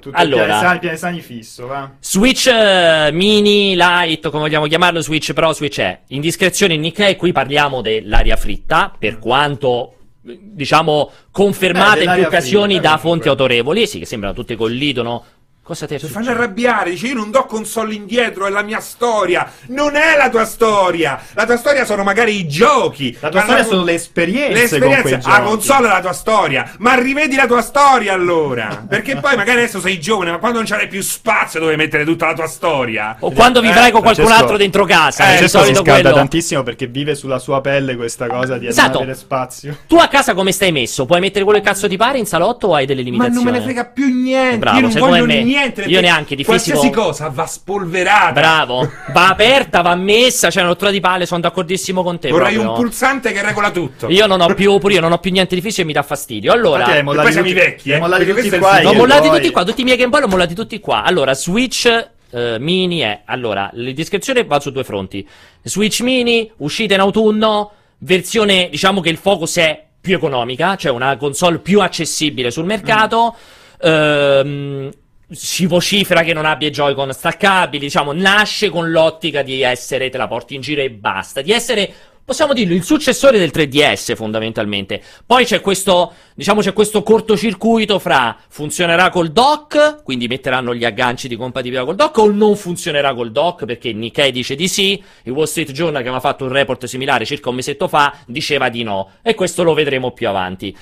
tutto Allora. pianesani, fisso, va? Switch eh, mini, light, come vogliamo chiamarlo, Switch Pro, Switch è. Indiscrezione in Nikkei, qui parliamo dell'aria fritta, per quanto eh, diciamo confermata Beh, in più occasioni fritta, da comunque. fonti autorevoli, sì, che sembrano tutte collidono Cosa ti è Si successo? fanno arrabbiare, dice io non do console indietro, è la mia storia. Non è la tua storia. La tua storia sono magari i giochi. La tua Ma storia sono le esperienze, le esperienze. con quei La giochi. console è la tua storia. Ma rivedi la tua storia allora. Perché poi magari adesso sei giovane, ma quando non c'hai più spazio dove mettere tutta la tua storia. O quando vivrai con qualcun Francesco- altro dentro casa. Eh, Francesco si scalda quello. tantissimo perché vive sulla sua pelle questa cosa di Esatto. avere spazio. Tu a casa come stai messo? Puoi mettere quello che cazzo ti pare in salotto o hai delle Ma limitazioni? non me ne frega più niente. Bravo, io non voglio me. Niente. Io neanche, di Qualsiasi fisico- cosa va spolverata. Bravo, va aperta, va messa, c'è una rottura di palle, sono d'accordissimo con te. Vorrei proprio. un pulsante che regola tutto. Io non ho più, pure io non ho più niente di fisico e mi dà fastidio. Allora, mollati poi siamo tutti- i vecchi, eh, mollati tutti qua. L'ho mollati poi- tutti qua, tutti i miei Game Boy l'ho mollati tutti qua. Allora, Switch eh, Mini è... Allora, la descrizione va su due fronti. Switch Mini, uscita in autunno, versione, diciamo che il focus è più economica, cioè una console più accessibile sul mercato. Ehm, si vocifera che non abbia Joy-Con staccabili, diciamo, nasce con l'ottica di essere, te la porti in giro e basta, di essere, possiamo dirlo, il successore del 3DS fondamentalmente. Poi c'è questo, diciamo, c'è questo cortocircuito fra funzionerà col dock, quindi metteranno gli agganci di compatibilità col dock, o non funzionerà col dock, perché Nikkei dice di sì, il Wall Street Journal che aveva fatto un report similare circa un mesetto fa diceva di no, e questo lo vedremo più avanti.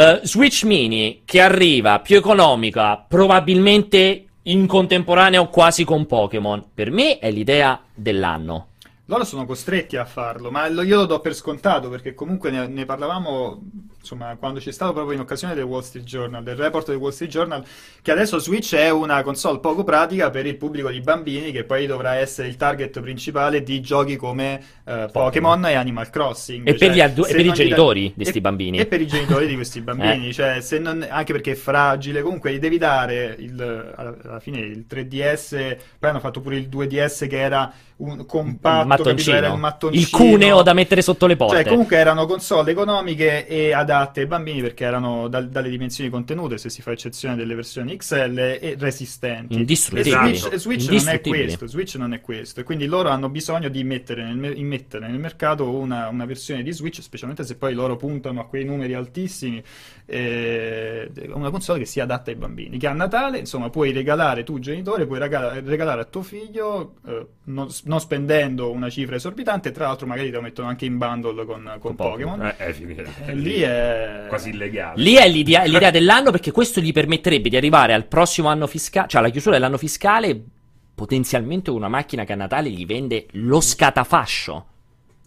Eh, Switch Mini che arriva più economica, probabilmente in contemporanea o quasi con Pokémon. Per me è l'idea dell'anno. Loro sono costretti a farlo, ma io lo do per scontato perché comunque ne, ne parlavamo, insomma, quando c'è stato proprio in occasione del Wall Street Journal, del report del Wall Street Journal, che adesso Switch è una console poco pratica per il pubblico di bambini che poi dovrà essere il target principale di giochi come eh, Pokémon e Animal Crossing. E per gli addu- e per i genitori di e- sti bambini. E per i genitori di questi [LAUGHS] bambini, Eh. cioè, se non- anche perché è fragile, comunque gli devi dare il, alla, alla fine il 3DS, poi hanno fatto pure il 2DS che era un compatto, Il mattoncino. capito? Era un mattoncino. Il cuneo da mettere sotto le porte. Cioè, comunque erano console economiche e adatte ai bambini perché erano dal- dalle dimensioni contenute, se si fa eccezione delle versioni XL, e resistenti. Indistruttibili. E Switch, Switch non è Indistruttibili. questo, Switch non è questo. E quindi loro hanno bisogno di mettere nel, me- immettere nel mercato una, una versione di Switch, specialmente se poi loro puntano a quei numeri altissimi, eh, una console che sia adatta ai bambini. Che a Natale, insomma, puoi regalare tu, genitore, puoi regala- regalare a tuo figlio, eh, non, non spendendo una cifra esorbitante, tra l'altro magari te lo mettono anche in bundle con, con Pokémon. Eh, è finita. E lì è quasi illegale. Lì è l'idea, l'idea dell'anno perché questo gli permetterebbe di arrivare al prossimo anno fiscale, cioè alla chiusura dell'anno fiscale, potenzialmente una macchina che a Natale gli vende lo scatafascio.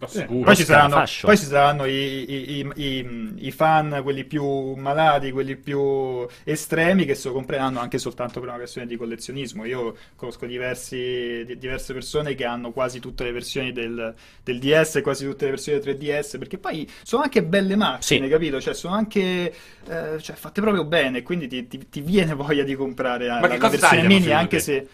Sicuro. Poi ci, saranno, poi ci saranno i, i- i- i- i fan, quelli più malati, quelli più estremi, che se lo compreranno anche soltanto per una questione di collezionismo. Io conosco diversi- di- diverse persone che hanno quasi tutte le versioni del, del DS quasi tutte le versioni del 3DS, perché poi sono anche belle macchine, Sì. capito? Cioè, sono anche eh, cioè, fatte proprio bene, quindi ti, ti- ti viene voglia di comprare la, Ma la cosa versione mini, anche te? se...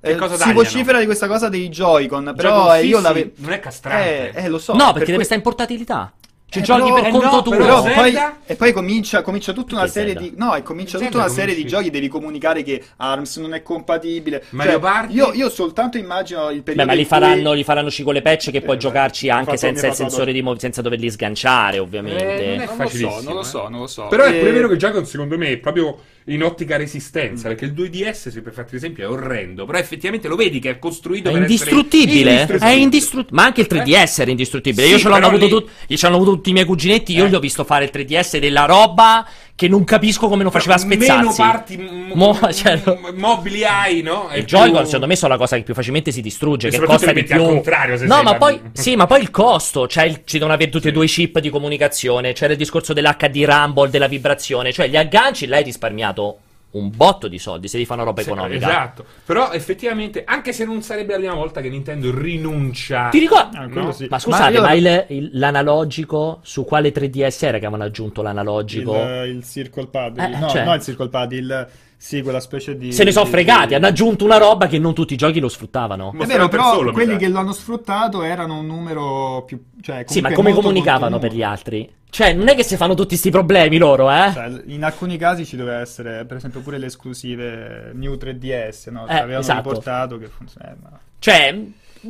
Che eh, cosa si tagliano? vocifera di questa cosa dei Joy-Con, però Joy-Con eh, io fissi l'ave- non è castrante. Eh, eh, lo so. no, per perché deve que- stare in portabilità. Ci eh, giochi però- per eh, conto no, tuo. Però poi, e poi comincia, comincia tutta una serie Zelda? di. No, e comincia tutta una serie di giochi. Devi comunicare che ARMS non è compatibile. Mario Cioè, Party? Io, io soltanto immagino il periodo. Beh, ma li in cui- faranno, li faranno ci con le patch che puoi Eh, giocarci ho anche senza il parlato- sensore di mo- senza doverli sganciare, ovviamente. Eh, non è Non lo so, facilissimo, non lo eh. so, non lo so. Però è pure vero che gioco, secondo me, è proprio in ottica resistenza. Perché il 2DS, se per farti l'esempio, è orrendo. Però effettivamente lo vedi che è costruito È per indistruttibile, essere è indistruttibile. Ma anche il 3DS era indistruttibile. Sì, io ce l'ho però avuto, lì- tut- io ce l'hanno avuto tutti i miei cuginetti. Io Eh. gli ho visto fare il 3DS della roba che non capisco come non faceva a Meno spezzarsi. parti m- [LAUGHS] Mo- cioè, m- mobili hai, no? Il Joy-Con, più- secondo me, sono la cosa che più facilmente si distrugge. E Che costa di più. al contrario, se no, ma poi, sì, ma poi il costo. Cioè, il- ci devono avere tutti e due i chip di comunicazione. C'era il discorso dell'HD Rumble, della vibrazione. Cioè, gli agganci, l'hai risparmiato un botto di soldi se ti fanno roba economica. Esatto. Però effettivamente, anche se non sarebbe la prima volta che Nintendo rinuncia. Ti ricordi? Ah, No. sì. Ma scusate, io- ma, il- il- l'analogico su quale 3DS era che avevano aggiunto l'analogico? il, il Circle Pad. Eh, no, cioè- no, il Circle Pad, il. Sì, quella specie di. Se ne sono fregati, di- hanno aggiunto una roba che non tutti i giochi lo sfruttavano. Ma È vero, per però solo, quelli che l'hanno sfruttato erano un numero più. Cioè, Sì, ma come comunicavano contenuto. per gli altri? Cioè, non è che si fanno tutti sti problemi loro, eh? Cioè, in alcuni casi ci doveva essere, per esempio, pure le esclusive New 3DS, no? Cioè, Eh, avevano esatto. riportato che funzionava. Cioè,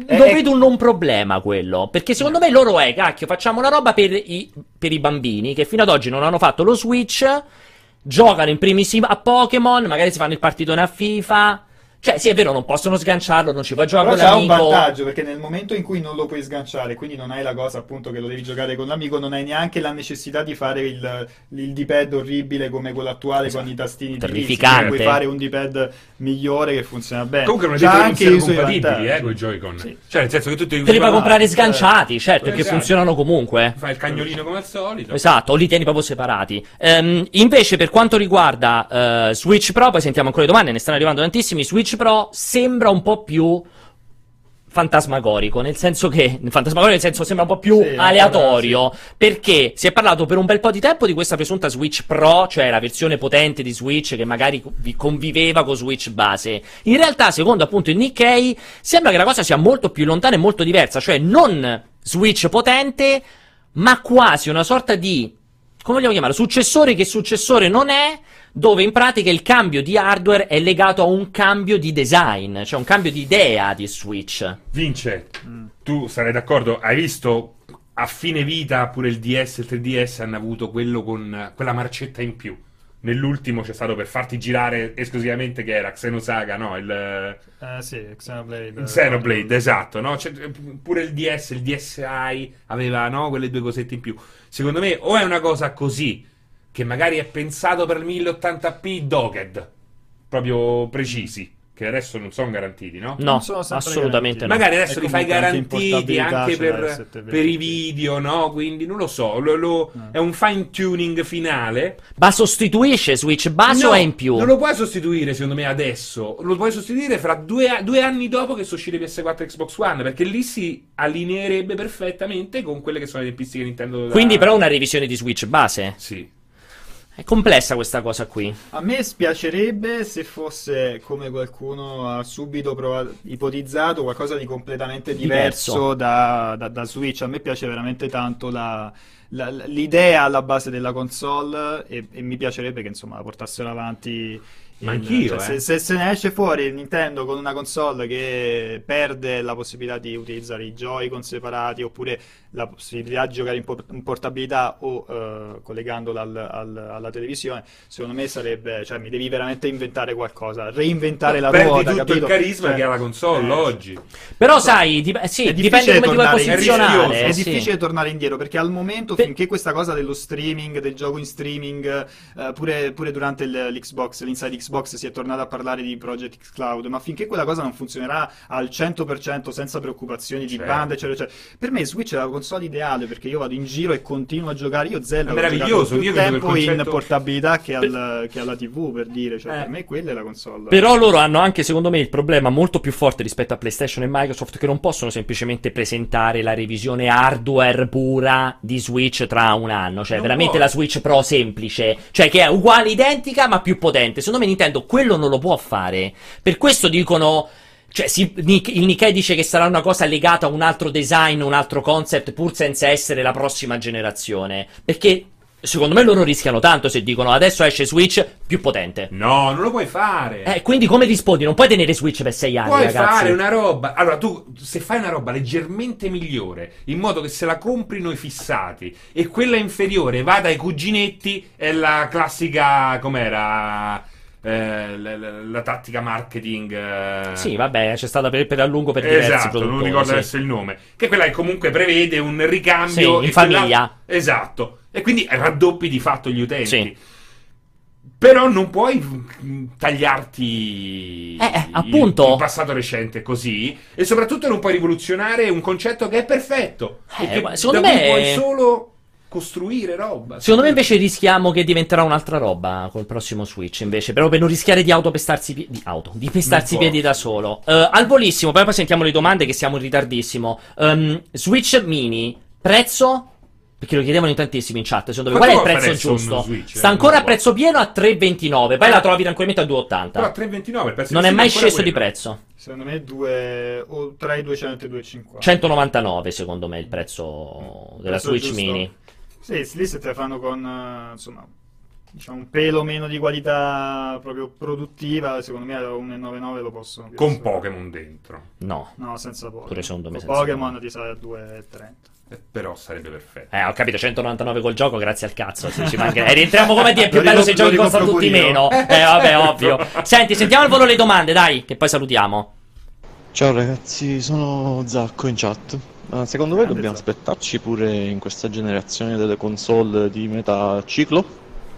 Eh, lo eh. vedo un non problema quello. Perché secondo me loro è, cacchio, facciamo una roba per i, per i bambini che fino ad oggi non hanno fatto lo Switch. Giocano in primis a Pokémon, magari si fanno il partitone a FIFA. Cioè, sì, è vero, non possono sganciarlo, non ci puoi giocare Però con c'ha un l'amico. vantaggio perché nel momento in cui non lo puoi sganciare, quindi non hai la cosa appunto che lo devi giocare con l'amico, non hai neanche la necessità di fare il, il D-pad orribile come quello attuale con i tastini divisi. Terrificante. Puoi fare un D-pad migliore che funziona bene. Comunque non è Già detto che non anche siano i suoi compatibili eh, con i Joy-Con. Sì. Cioè, nel senso che tu ti Te li puoi comprare sganciati, certo, perché Esatto. funzionano comunque. Fai il cagnolino come al solito. Esatto, o li tieni proprio separati. Ehm, invece, per quanto riguarda eh, Switch Pro, poi sentiamo ancora le domande, ne stanno arrivando tantissimi. Switch Pro sembra un po' più fantasmagorico, nel senso che fantasmagorico nel senso sembra un po' più Sì, aleatorio, perché si è parlato per un bel po' di tempo di questa presunta Switch Pro, cioè la versione potente di Switch che magari vi- conviveva con Switch base. In realtà, secondo appunto il Nikkei, sembra che la cosa sia molto più lontana e molto diversa, cioè non Switch potente, ma quasi una sorta di come vogliamo chiamarlo? Successore che successore non è, dove in pratica il cambio di hardware è legato a un cambio di design, cioè un cambio di idea di Switch. Vince, tu sarai d'accordo? Hai visto a fine vita pure il DS e il 3DS hanno avuto quello con quella marcetta in più. Nell'ultimo c'è stato per farti girare esclusivamente che era Xenosaga, no? Il, Eh sì, Xenoblade. Xenoblade, esatto, no? C'è- pure il DS, il DSi aveva, no? Quelle due cosette in più. Secondo me o è una cosa così, che magari è pensato per 1080p docked, proprio precisi, che adesso non sono garantiti, no? No, Non sono sempre assolutamente no. Magari adesso li fai garantiti anche l'ha per, il 720. per i video, no? Quindi non lo so, lo- lo- Ah. è un fine tuning finale. Ma sostituisce Switch base No, o è in più? Non lo puoi sostituire, secondo me, adesso. Lo puoi sostituire fra due, due anni dopo che sono uscite PS4 e Xbox One, perché lì si allineerebbe perfettamente con quelle che sono le tempistiche Nintendo. da- Quindi però una revisione di Switch base. Sì. È complessa questa cosa qui. A me spiacerebbe se fosse, come qualcuno ha subito provato, ipotizzato, qualcosa di completamente diverso, Diverso. Da, da- da Switch. A me piace veramente tanto la- l'idea alla base della console e, e mi piacerebbe che insomma la portassero avanti. Ma anch'io, cioè, eh. se, se se ne esce fuori Nintendo con una console che perde la possibilità di utilizzare i Joy-Con separati oppure la possibilità di giocare in, por- in portabilità o eh, collegandola al- al- alla televisione, secondo me sarebbe, cioè mi devi veramente inventare qualcosa, reinventare la Perdi ruota, tutto capito? il carisma Cioè, che ha la console eh, oggi. Però sai, dip- sì, è dipende difficile come ti vuoi tornare indietro. posizionare. È sì. difficile tornare indietro perché al momento, Per- finché questa cosa dello streaming, del gioco in streaming, eh, pure, pure durante il- l'Xbox, l'Inside Xbox si è tornato a parlare di Project X Cloud, ma finché quella cosa non funzionerà al 100% senza preoccupazioni di Certo. banda, eccetera, eccetera. Per me Switch è la console ideale perché io vado in giro e continuo a giocare. Io Zelda È meraviglioso, più io tempo in concetto- portabilità che, al- che alla TV, per dire. Cioè, Eh. per me quella è la console. Però loro hanno anche, secondo me, il problema molto più forte rispetto a PlayStation e Microsoft che non possono semplicemente presentare la revisione hardware pura di Switch tra un anno. Cioè, Non veramente può. la Switch Pro semplice. Cioè, che è uguale, identica, ma più potente. Secondo me Nintendo quello non lo può fare. Per questo dicono... Cioè, si- il Nikkei dice che sarà una cosa legata a un altro design, un altro concept, pur senza essere la prossima generazione. Perché, secondo me, loro rischiano tanto se dicono adesso esce Switch più potente. No, non lo puoi fare. Eh, quindi come rispondi? Non puoi tenere Switch per sei anni, Puoi ragazzi. fare una roba. Allora, tu se fai una roba leggermente migliore, in modo che se la comprino i fissati e quella inferiore vada ai cuginetti, è la classica. com'era? Eh, la, la- la tattica marketing. eh, Sì, vabbè, c'è stata per, per a lungo per diversi Esatto, produttori. non ricordo sì. adesso il nome. Che quella che comunque prevede un ricambio Sì, in e quella- famiglia. Esatto. E quindi raddoppi di fatto gli utenti. Sì. Però non puoi mm, tagliarti Eh, eh, appunto. il passato recente così e soprattutto non puoi rivoluzionare un concetto che è perfetto Eh, e che secondo me- puoi solo costruire roba. Secondo me invece rischiamo che diventerà un'altra roba col prossimo Switch, invece, però per non rischiare di autopestarsi i piedi, di auto, di pestarsi i piedi da solo. Eh, al volissimo, poi poi sentiamo le domande che siamo in ritardissimo. Ehm, Switch mini, prezzo? Perché lo chiedevano in tantissimi in chat, secondo me. Qual è il prezzo giusto? Switch? Sta Eh, ancora a prezzo pieno a 3,29, poi la trovi tranquillamente a 2,80. Però a 3,29 il prezzo Non di è mai sceso di quello. prezzo. Secondo me due, o tra i 200 e i 250. 199 secondo me il prezzo della Prezzo Switch giusto. mini. Sì, lì se te la fanno con, eh, insomma, diciamo, un pelo meno di qualità proprio produttiva, secondo me a 1,99 lo possono più Con. Pokémon dentro. No. No, senza Pokémon. Pure secondo me Con Pokémon ti sale a 2,30. Eh, però sarebbe perfetto. Eh, ho capito, 199 col gioco, grazie al cazzo. Se ci manca... eh, rientriamo come dire, è [LAUGHS] più Lo bello se i giochi costano tutti io. meno. [LAUGHS] Eh, vabbè, ovvio. Senti, sentiamo al volo le domande, dai, che poi salutiamo. Ciao ragazzi, sono Zacco in chat. Ma secondo voi dobbiamo Zacco. aspettarci pure in questa generazione delle console di metà ciclo?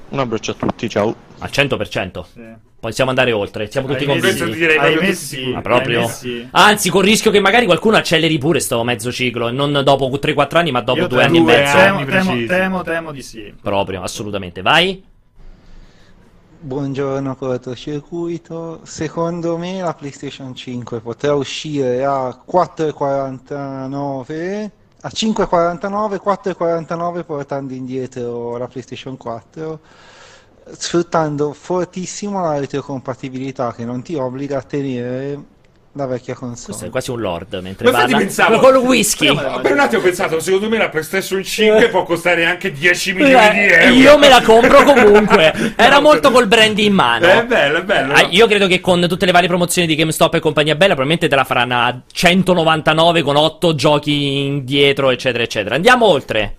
Un abbraccio a tutti, ciao. Al 100%. Sì. Possiamo andare oltre, siamo tutti convinti. Direi proprio tutti sicuri. Ma proprio? ahimè sì. Anzi, con il rischio che magari qualcuno acceleri pure sto mezzo ciclo, e non dopo 3-4 anni, ma dopo Io 2 anni e mezzo. Temo, temo, temo, temo di sì. Proprio, assolutamente. Vai. Buongiorno cortocircuito, secondo me la PlayStation 5 potrà uscire a 4,49 a 5,49 4,49 portando indietro la PlayStation 4 sfruttando fortissimo la retrocompatibilità che non ti obbliga a tenere la vecchia Questo è console. quasi un lord mentre Ma parla. pensavo- Con il whisky. Però- Per un attimo ho pensato, secondo me la PlayStation 5 può costare anche 10 milioni di Eh, euro. io me la compro comunque. [LAUGHS] Era molto col brand in mano. È bello, è bello. Ah, io credo che con tutte le varie promozioni di GameStop e compagnia bella, probabilmente te la faranno a 199 con 8 giochi indietro, eccetera, eccetera. Andiamo oltre.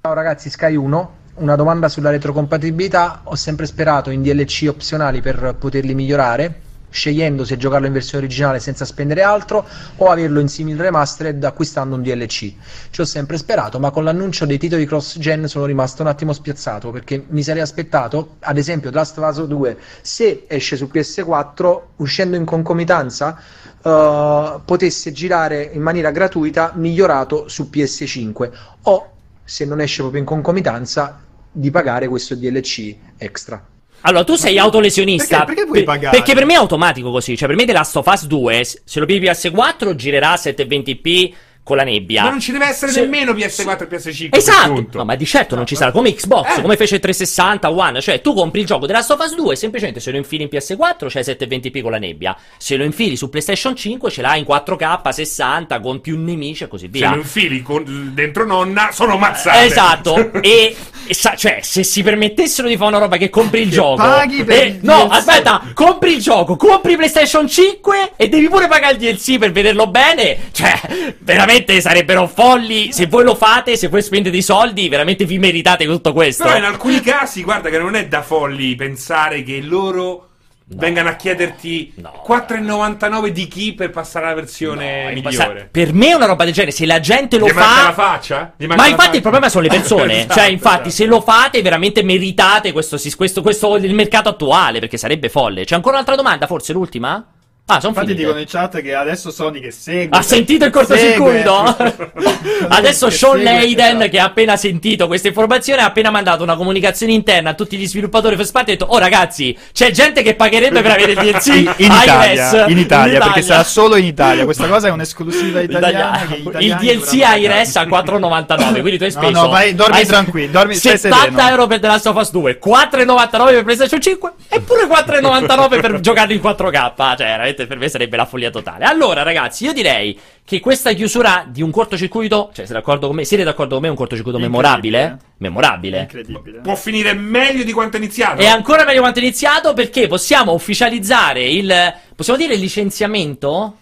Ciao ragazzi, Sky 1. Una domanda sulla retrocompatibilità. Ho sempre sperato in DLC opzionali per poterli migliorare, scegliendo se giocarlo in versione originale senza spendere altro o averlo in simil remastered acquistando un DLC. Ci ho sempre sperato, ma con l'annuncio dei titoli cross-gen sono rimasto un attimo spiazzato perché mi sarei aspettato, ad esempio, Last Us 2, se esce su PS4, uscendo in concomitanza, eh, potesse girare in maniera gratuita migliorato su PS5 o se non esce proprio in concomitanza di pagare questo DLC extra. Allora, tu sei autolesionista. Perché- perché vuoi Per- pagare? Perché per me è automatico così. Cioè, per me The Last of Us 2, s- se lo pigli PS4, girerà a 720p con la nebbia. Ma non ci deve essere Se- nemmeno PS4 e PS5. Esatto, no, ma di certo non ci sarà come Xbox, Eh. come fece 360 One, cioè tu compri il gioco della Last of Us 2 semplicemente se lo infili in PS4 c'è 720p con la nebbia, se lo infili su PlayStation 5 ce l'hai in 4K 60 con più nemici e così Se via. lo infili con- dentro nonna, sono mazzate. Esatto, e sa- cioè, se si permettessero di fare una roba che compri il gioco, paghi per e- il no, DLC. aspetta, compri il gioco, compri PlayStation 5 e devi pure pagare il DLC per vederlo bene, cioè, veramente sarebbero folli. Se voi lo fate, se voi spendete i soldi, veramente vi meritate tutto questo. Però in alcuni casi, guarda che non è da folli pensare che loro vengano a chiederti No. 4,99 di chi per passare alla versione No, migliore. passa- Per me è una roba del genere, se la gente lo Gli fa... la faccia? Ma infatti faccia? il problema sono le [LAUGHS] persone. Esatto, cioè, infatti, esatto. se lo fate, veramente meritate questo, questo, questo il mercato attuale. Perché sarebbe folle. C'è ancora un'altra domanda, forse l'ultima? Ah, sono Infatti finite. dicono in chat che adesso Sony che segue. Ha sentito il cortocircuito? [LAUGHS] Adesso Sean Layden, esatto. che ha appena sentito questa informazione, ha appena mandato una comunicazione interna a tutti gli sviluppatori first party e ha detto: Oh ragazzi, c'è gente che pagherebbe per avere [LAUGHS] il DLC in, in iOS Italia, in Italia, perché sarà solo in Italia. Questa cosa è un'esclusiva italiana. il DLC iOS a 4,99. Quindi tu hai No, speso. no, vai, dormi hai- tranquillo, dormi- stai 70 sereno. euro per The Last of Us 2, 4,99 per PlayStation 5 e pure 4,99 per giocare in 4K. Cioè, veramente per me sarebbe la follia totale. Allora, ragazzi, io direi che questa chiusura di un cortocircuito, cioè, siete d'accordo con me? Siete d'accordo con me? È un cortocircuito memorabile? Memorabile. Incredibile. Può finire meglio di quanto è iniziato. È ancora meglio quanto è iniziato perché possiamo ufficializzare il. Possiamo dire il licenziamento?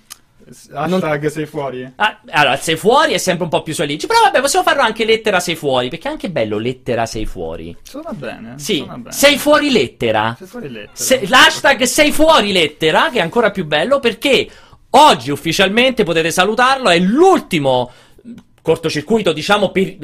Hashtag sei fuori. Ah, allora, sei fuori è sempre un po' più solito. Però vabbè, possiamo farlo anche lettera sei fuori. Perché è anche bello lettera sei fuori. Suona bene. Sì, suona bene. sei fuori lettera. Sei fuori lettera. Se- l'hashtag sei fuori lettera, che è ancora più bello perché oggi ufficialmente potete salutarlo. È l'ultimo cortocircuito, diciamo, per,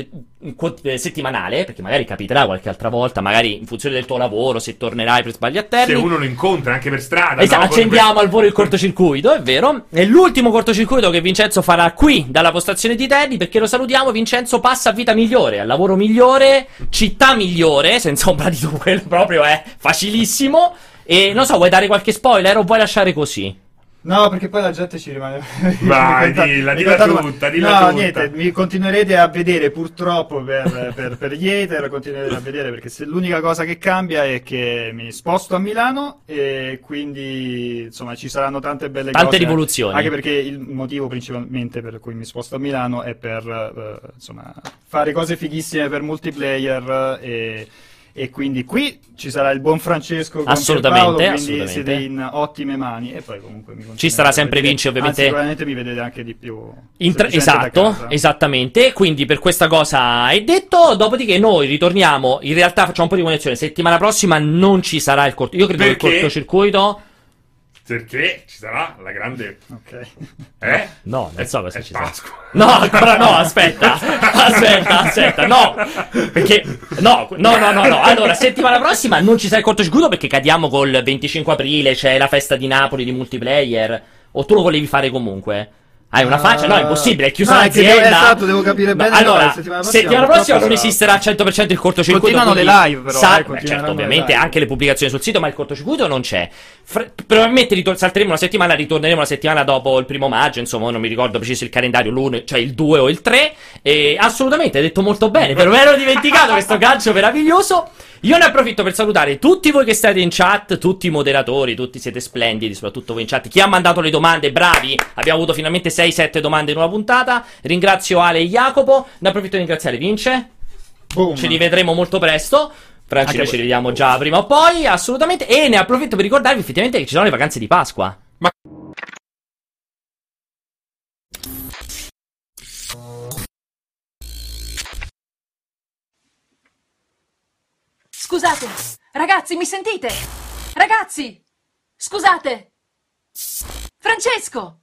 eh, settimanale. Perché magari capiterà qualche altra volta, magari in funzione del tuo lavoro, se tornerai per sbagli a Se termini. uno lo incontra anche per strada. Esatto, no? Accendiamo al volo il cortocircuito, è vero. È l'ultimo cortocircuito che Vincenzo farà qui dalla postazione di Teddy. Perché lo salutiamo. Vincenzo passa a vita migliore, al lavoro migliore, città migliore, senza ombra di dubbio, [LAUGHS] proprio è facilissimo. E non so, vuoi dare qualche spoiler o vuoi lasciare così? No, perché poi la gente ci rimane. [LAUGHS] Vai, dilla, dilla tutta, dilla no, tutta. niente, mi continuerete a vedere purtroppo per, per, per gli hater, continuerete a vedere perché se l'unica cosa che cambia è che mi sposto a Milano e quindi insomma ci saranno tante belle Tante cose. rivoluzioni. Anche perché il motivo principalmente per cui mi sposto a Milano è per eh, insomma fare cose fighissime per multiplayer e e quindi qui ci sarà il buon Francesco Assolutamente, Pierpaolo, quindi assolutamente. siete in ottime mani e poi comunque mi Ci sarà sempre Vinci, ovviamente. Anzi, sicuramente mi vedete anche di più tra- esatto, esattamente. Quindi per questa cosa è detto. Dopodiché noi ritorniamo. In realtà facciamo un po' di connessione. Settimana prossima non ci sarà il corto. Io credo che il Perché? cortocircuito. Perché ci sarà la grande. Ok. Eh? No, non so cosa È ci sarà. No, ancora no, aspetta. Aspetta, aspetta, no. Perché no, no, no, no, no. Allora, settimana prossima non ci sarà il cortocircuito perché cadiamo col 25 aprile, c'è la festa di Napoli di multiplayer. O tu lo volevi fare comunque? Hai una faccia? No, è impossibile, è chiusa No, l'azienda. devo- esatto, devo capire bene, no, Allora, settimana prossima settimana prossima non esisterà al 100% il cortocircuito. Continuano le live, però, sa- eh, certo, ovviamente anche le pubblicazioni sul sito, ma il cortocircuito non c'è. Fre- probabilmente ritor- salteremo una settimana, ritorneremo la settimana dopo il primo maggio, insomma, non mi ricordo preciso il calendario, l'uno, cioè il 2 o il 3. E assolutamente, hai detto molto bene, però me ero dimenticato questo calcio meraviglioso. Io ne approfitto per salutare tutti voi che state in chat, tutti i moderatori, tutti siete splendidi, soprattutto voi in chat. Chi ha mandato le domande, bravi, abbiamo avuto finalmente 6-7 domande in una puntata. Ringrazio Ale e Jacopo, ne approfitto di ringraziare Vince. Boom. Ci rivedremo molto presto. Voi. ci rivediamo già prima o poi, assolutamente. E ne approfitto per ricordarvi effettivamente che ci sono le vacanze di Pasqua. Scusate, ragazzi, mi sentite? Ragazzi, scusate. Francesco!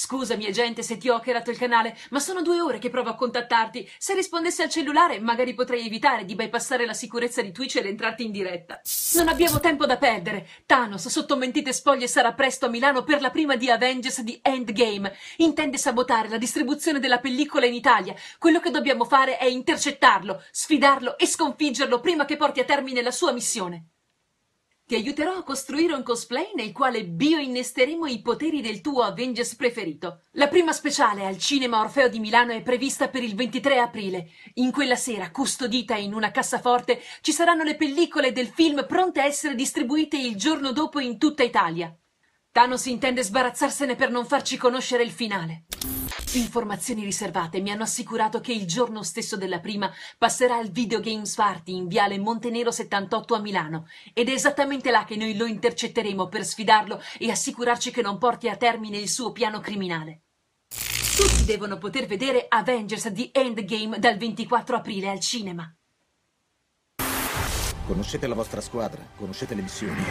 Scusami, agente, se ti ho hackerato il canale, ma sono due ore che provo a contattarti. Se rispondessi al cellulare, magari potrei evitare di bypassare la sicurezza di Twitch ed entrarti in diretta. Non abbiamo tempo da perdere. Thanos, sotto mentite spoglie, sarà presto a Milano per la prima di Avengers di Endgame. Intende sabotare la distribuzione della pellicola in Italia. Quello che dobbiamo fare è intercettarlo, sfidarlo e sconfiggerlo prima che porti a termine la sua missione. Ti aiuterò a costruire un cosplay nel quale bioinnesteremo i poteri del tuo Avengers preferito. La prima speciale al Cinema Orfeo di Milano è prevista per il 23 aprile. In quella sera, custodita in una cassaforte, ci saranno le pellicole del film pronte a essere distribuite il giorno dopo in tutta Italia. Thanos intende sbarazzarsene per non farci conoscere il finale. Informazioni riservate mi hanno assicurato che il giorno stesso della prima passerà al Video Games Party in Viale Montenero 78 a Milano ed è esattamente là che noi lo intercetteremo per sfidarlo e assicurarci che non porti a termine il suo piano criminale. Tutti devono poter vedere Avengers The Endgame dal 24 aprile al cinema. Conoscete la vostra squadra, conoscete le missioni.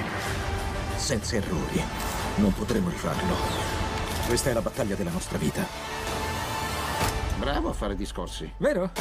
Senza errori. Non potremo rifarlo. Questa è la battaglia della nostra vita. Bravo a fare discorsi. Vero?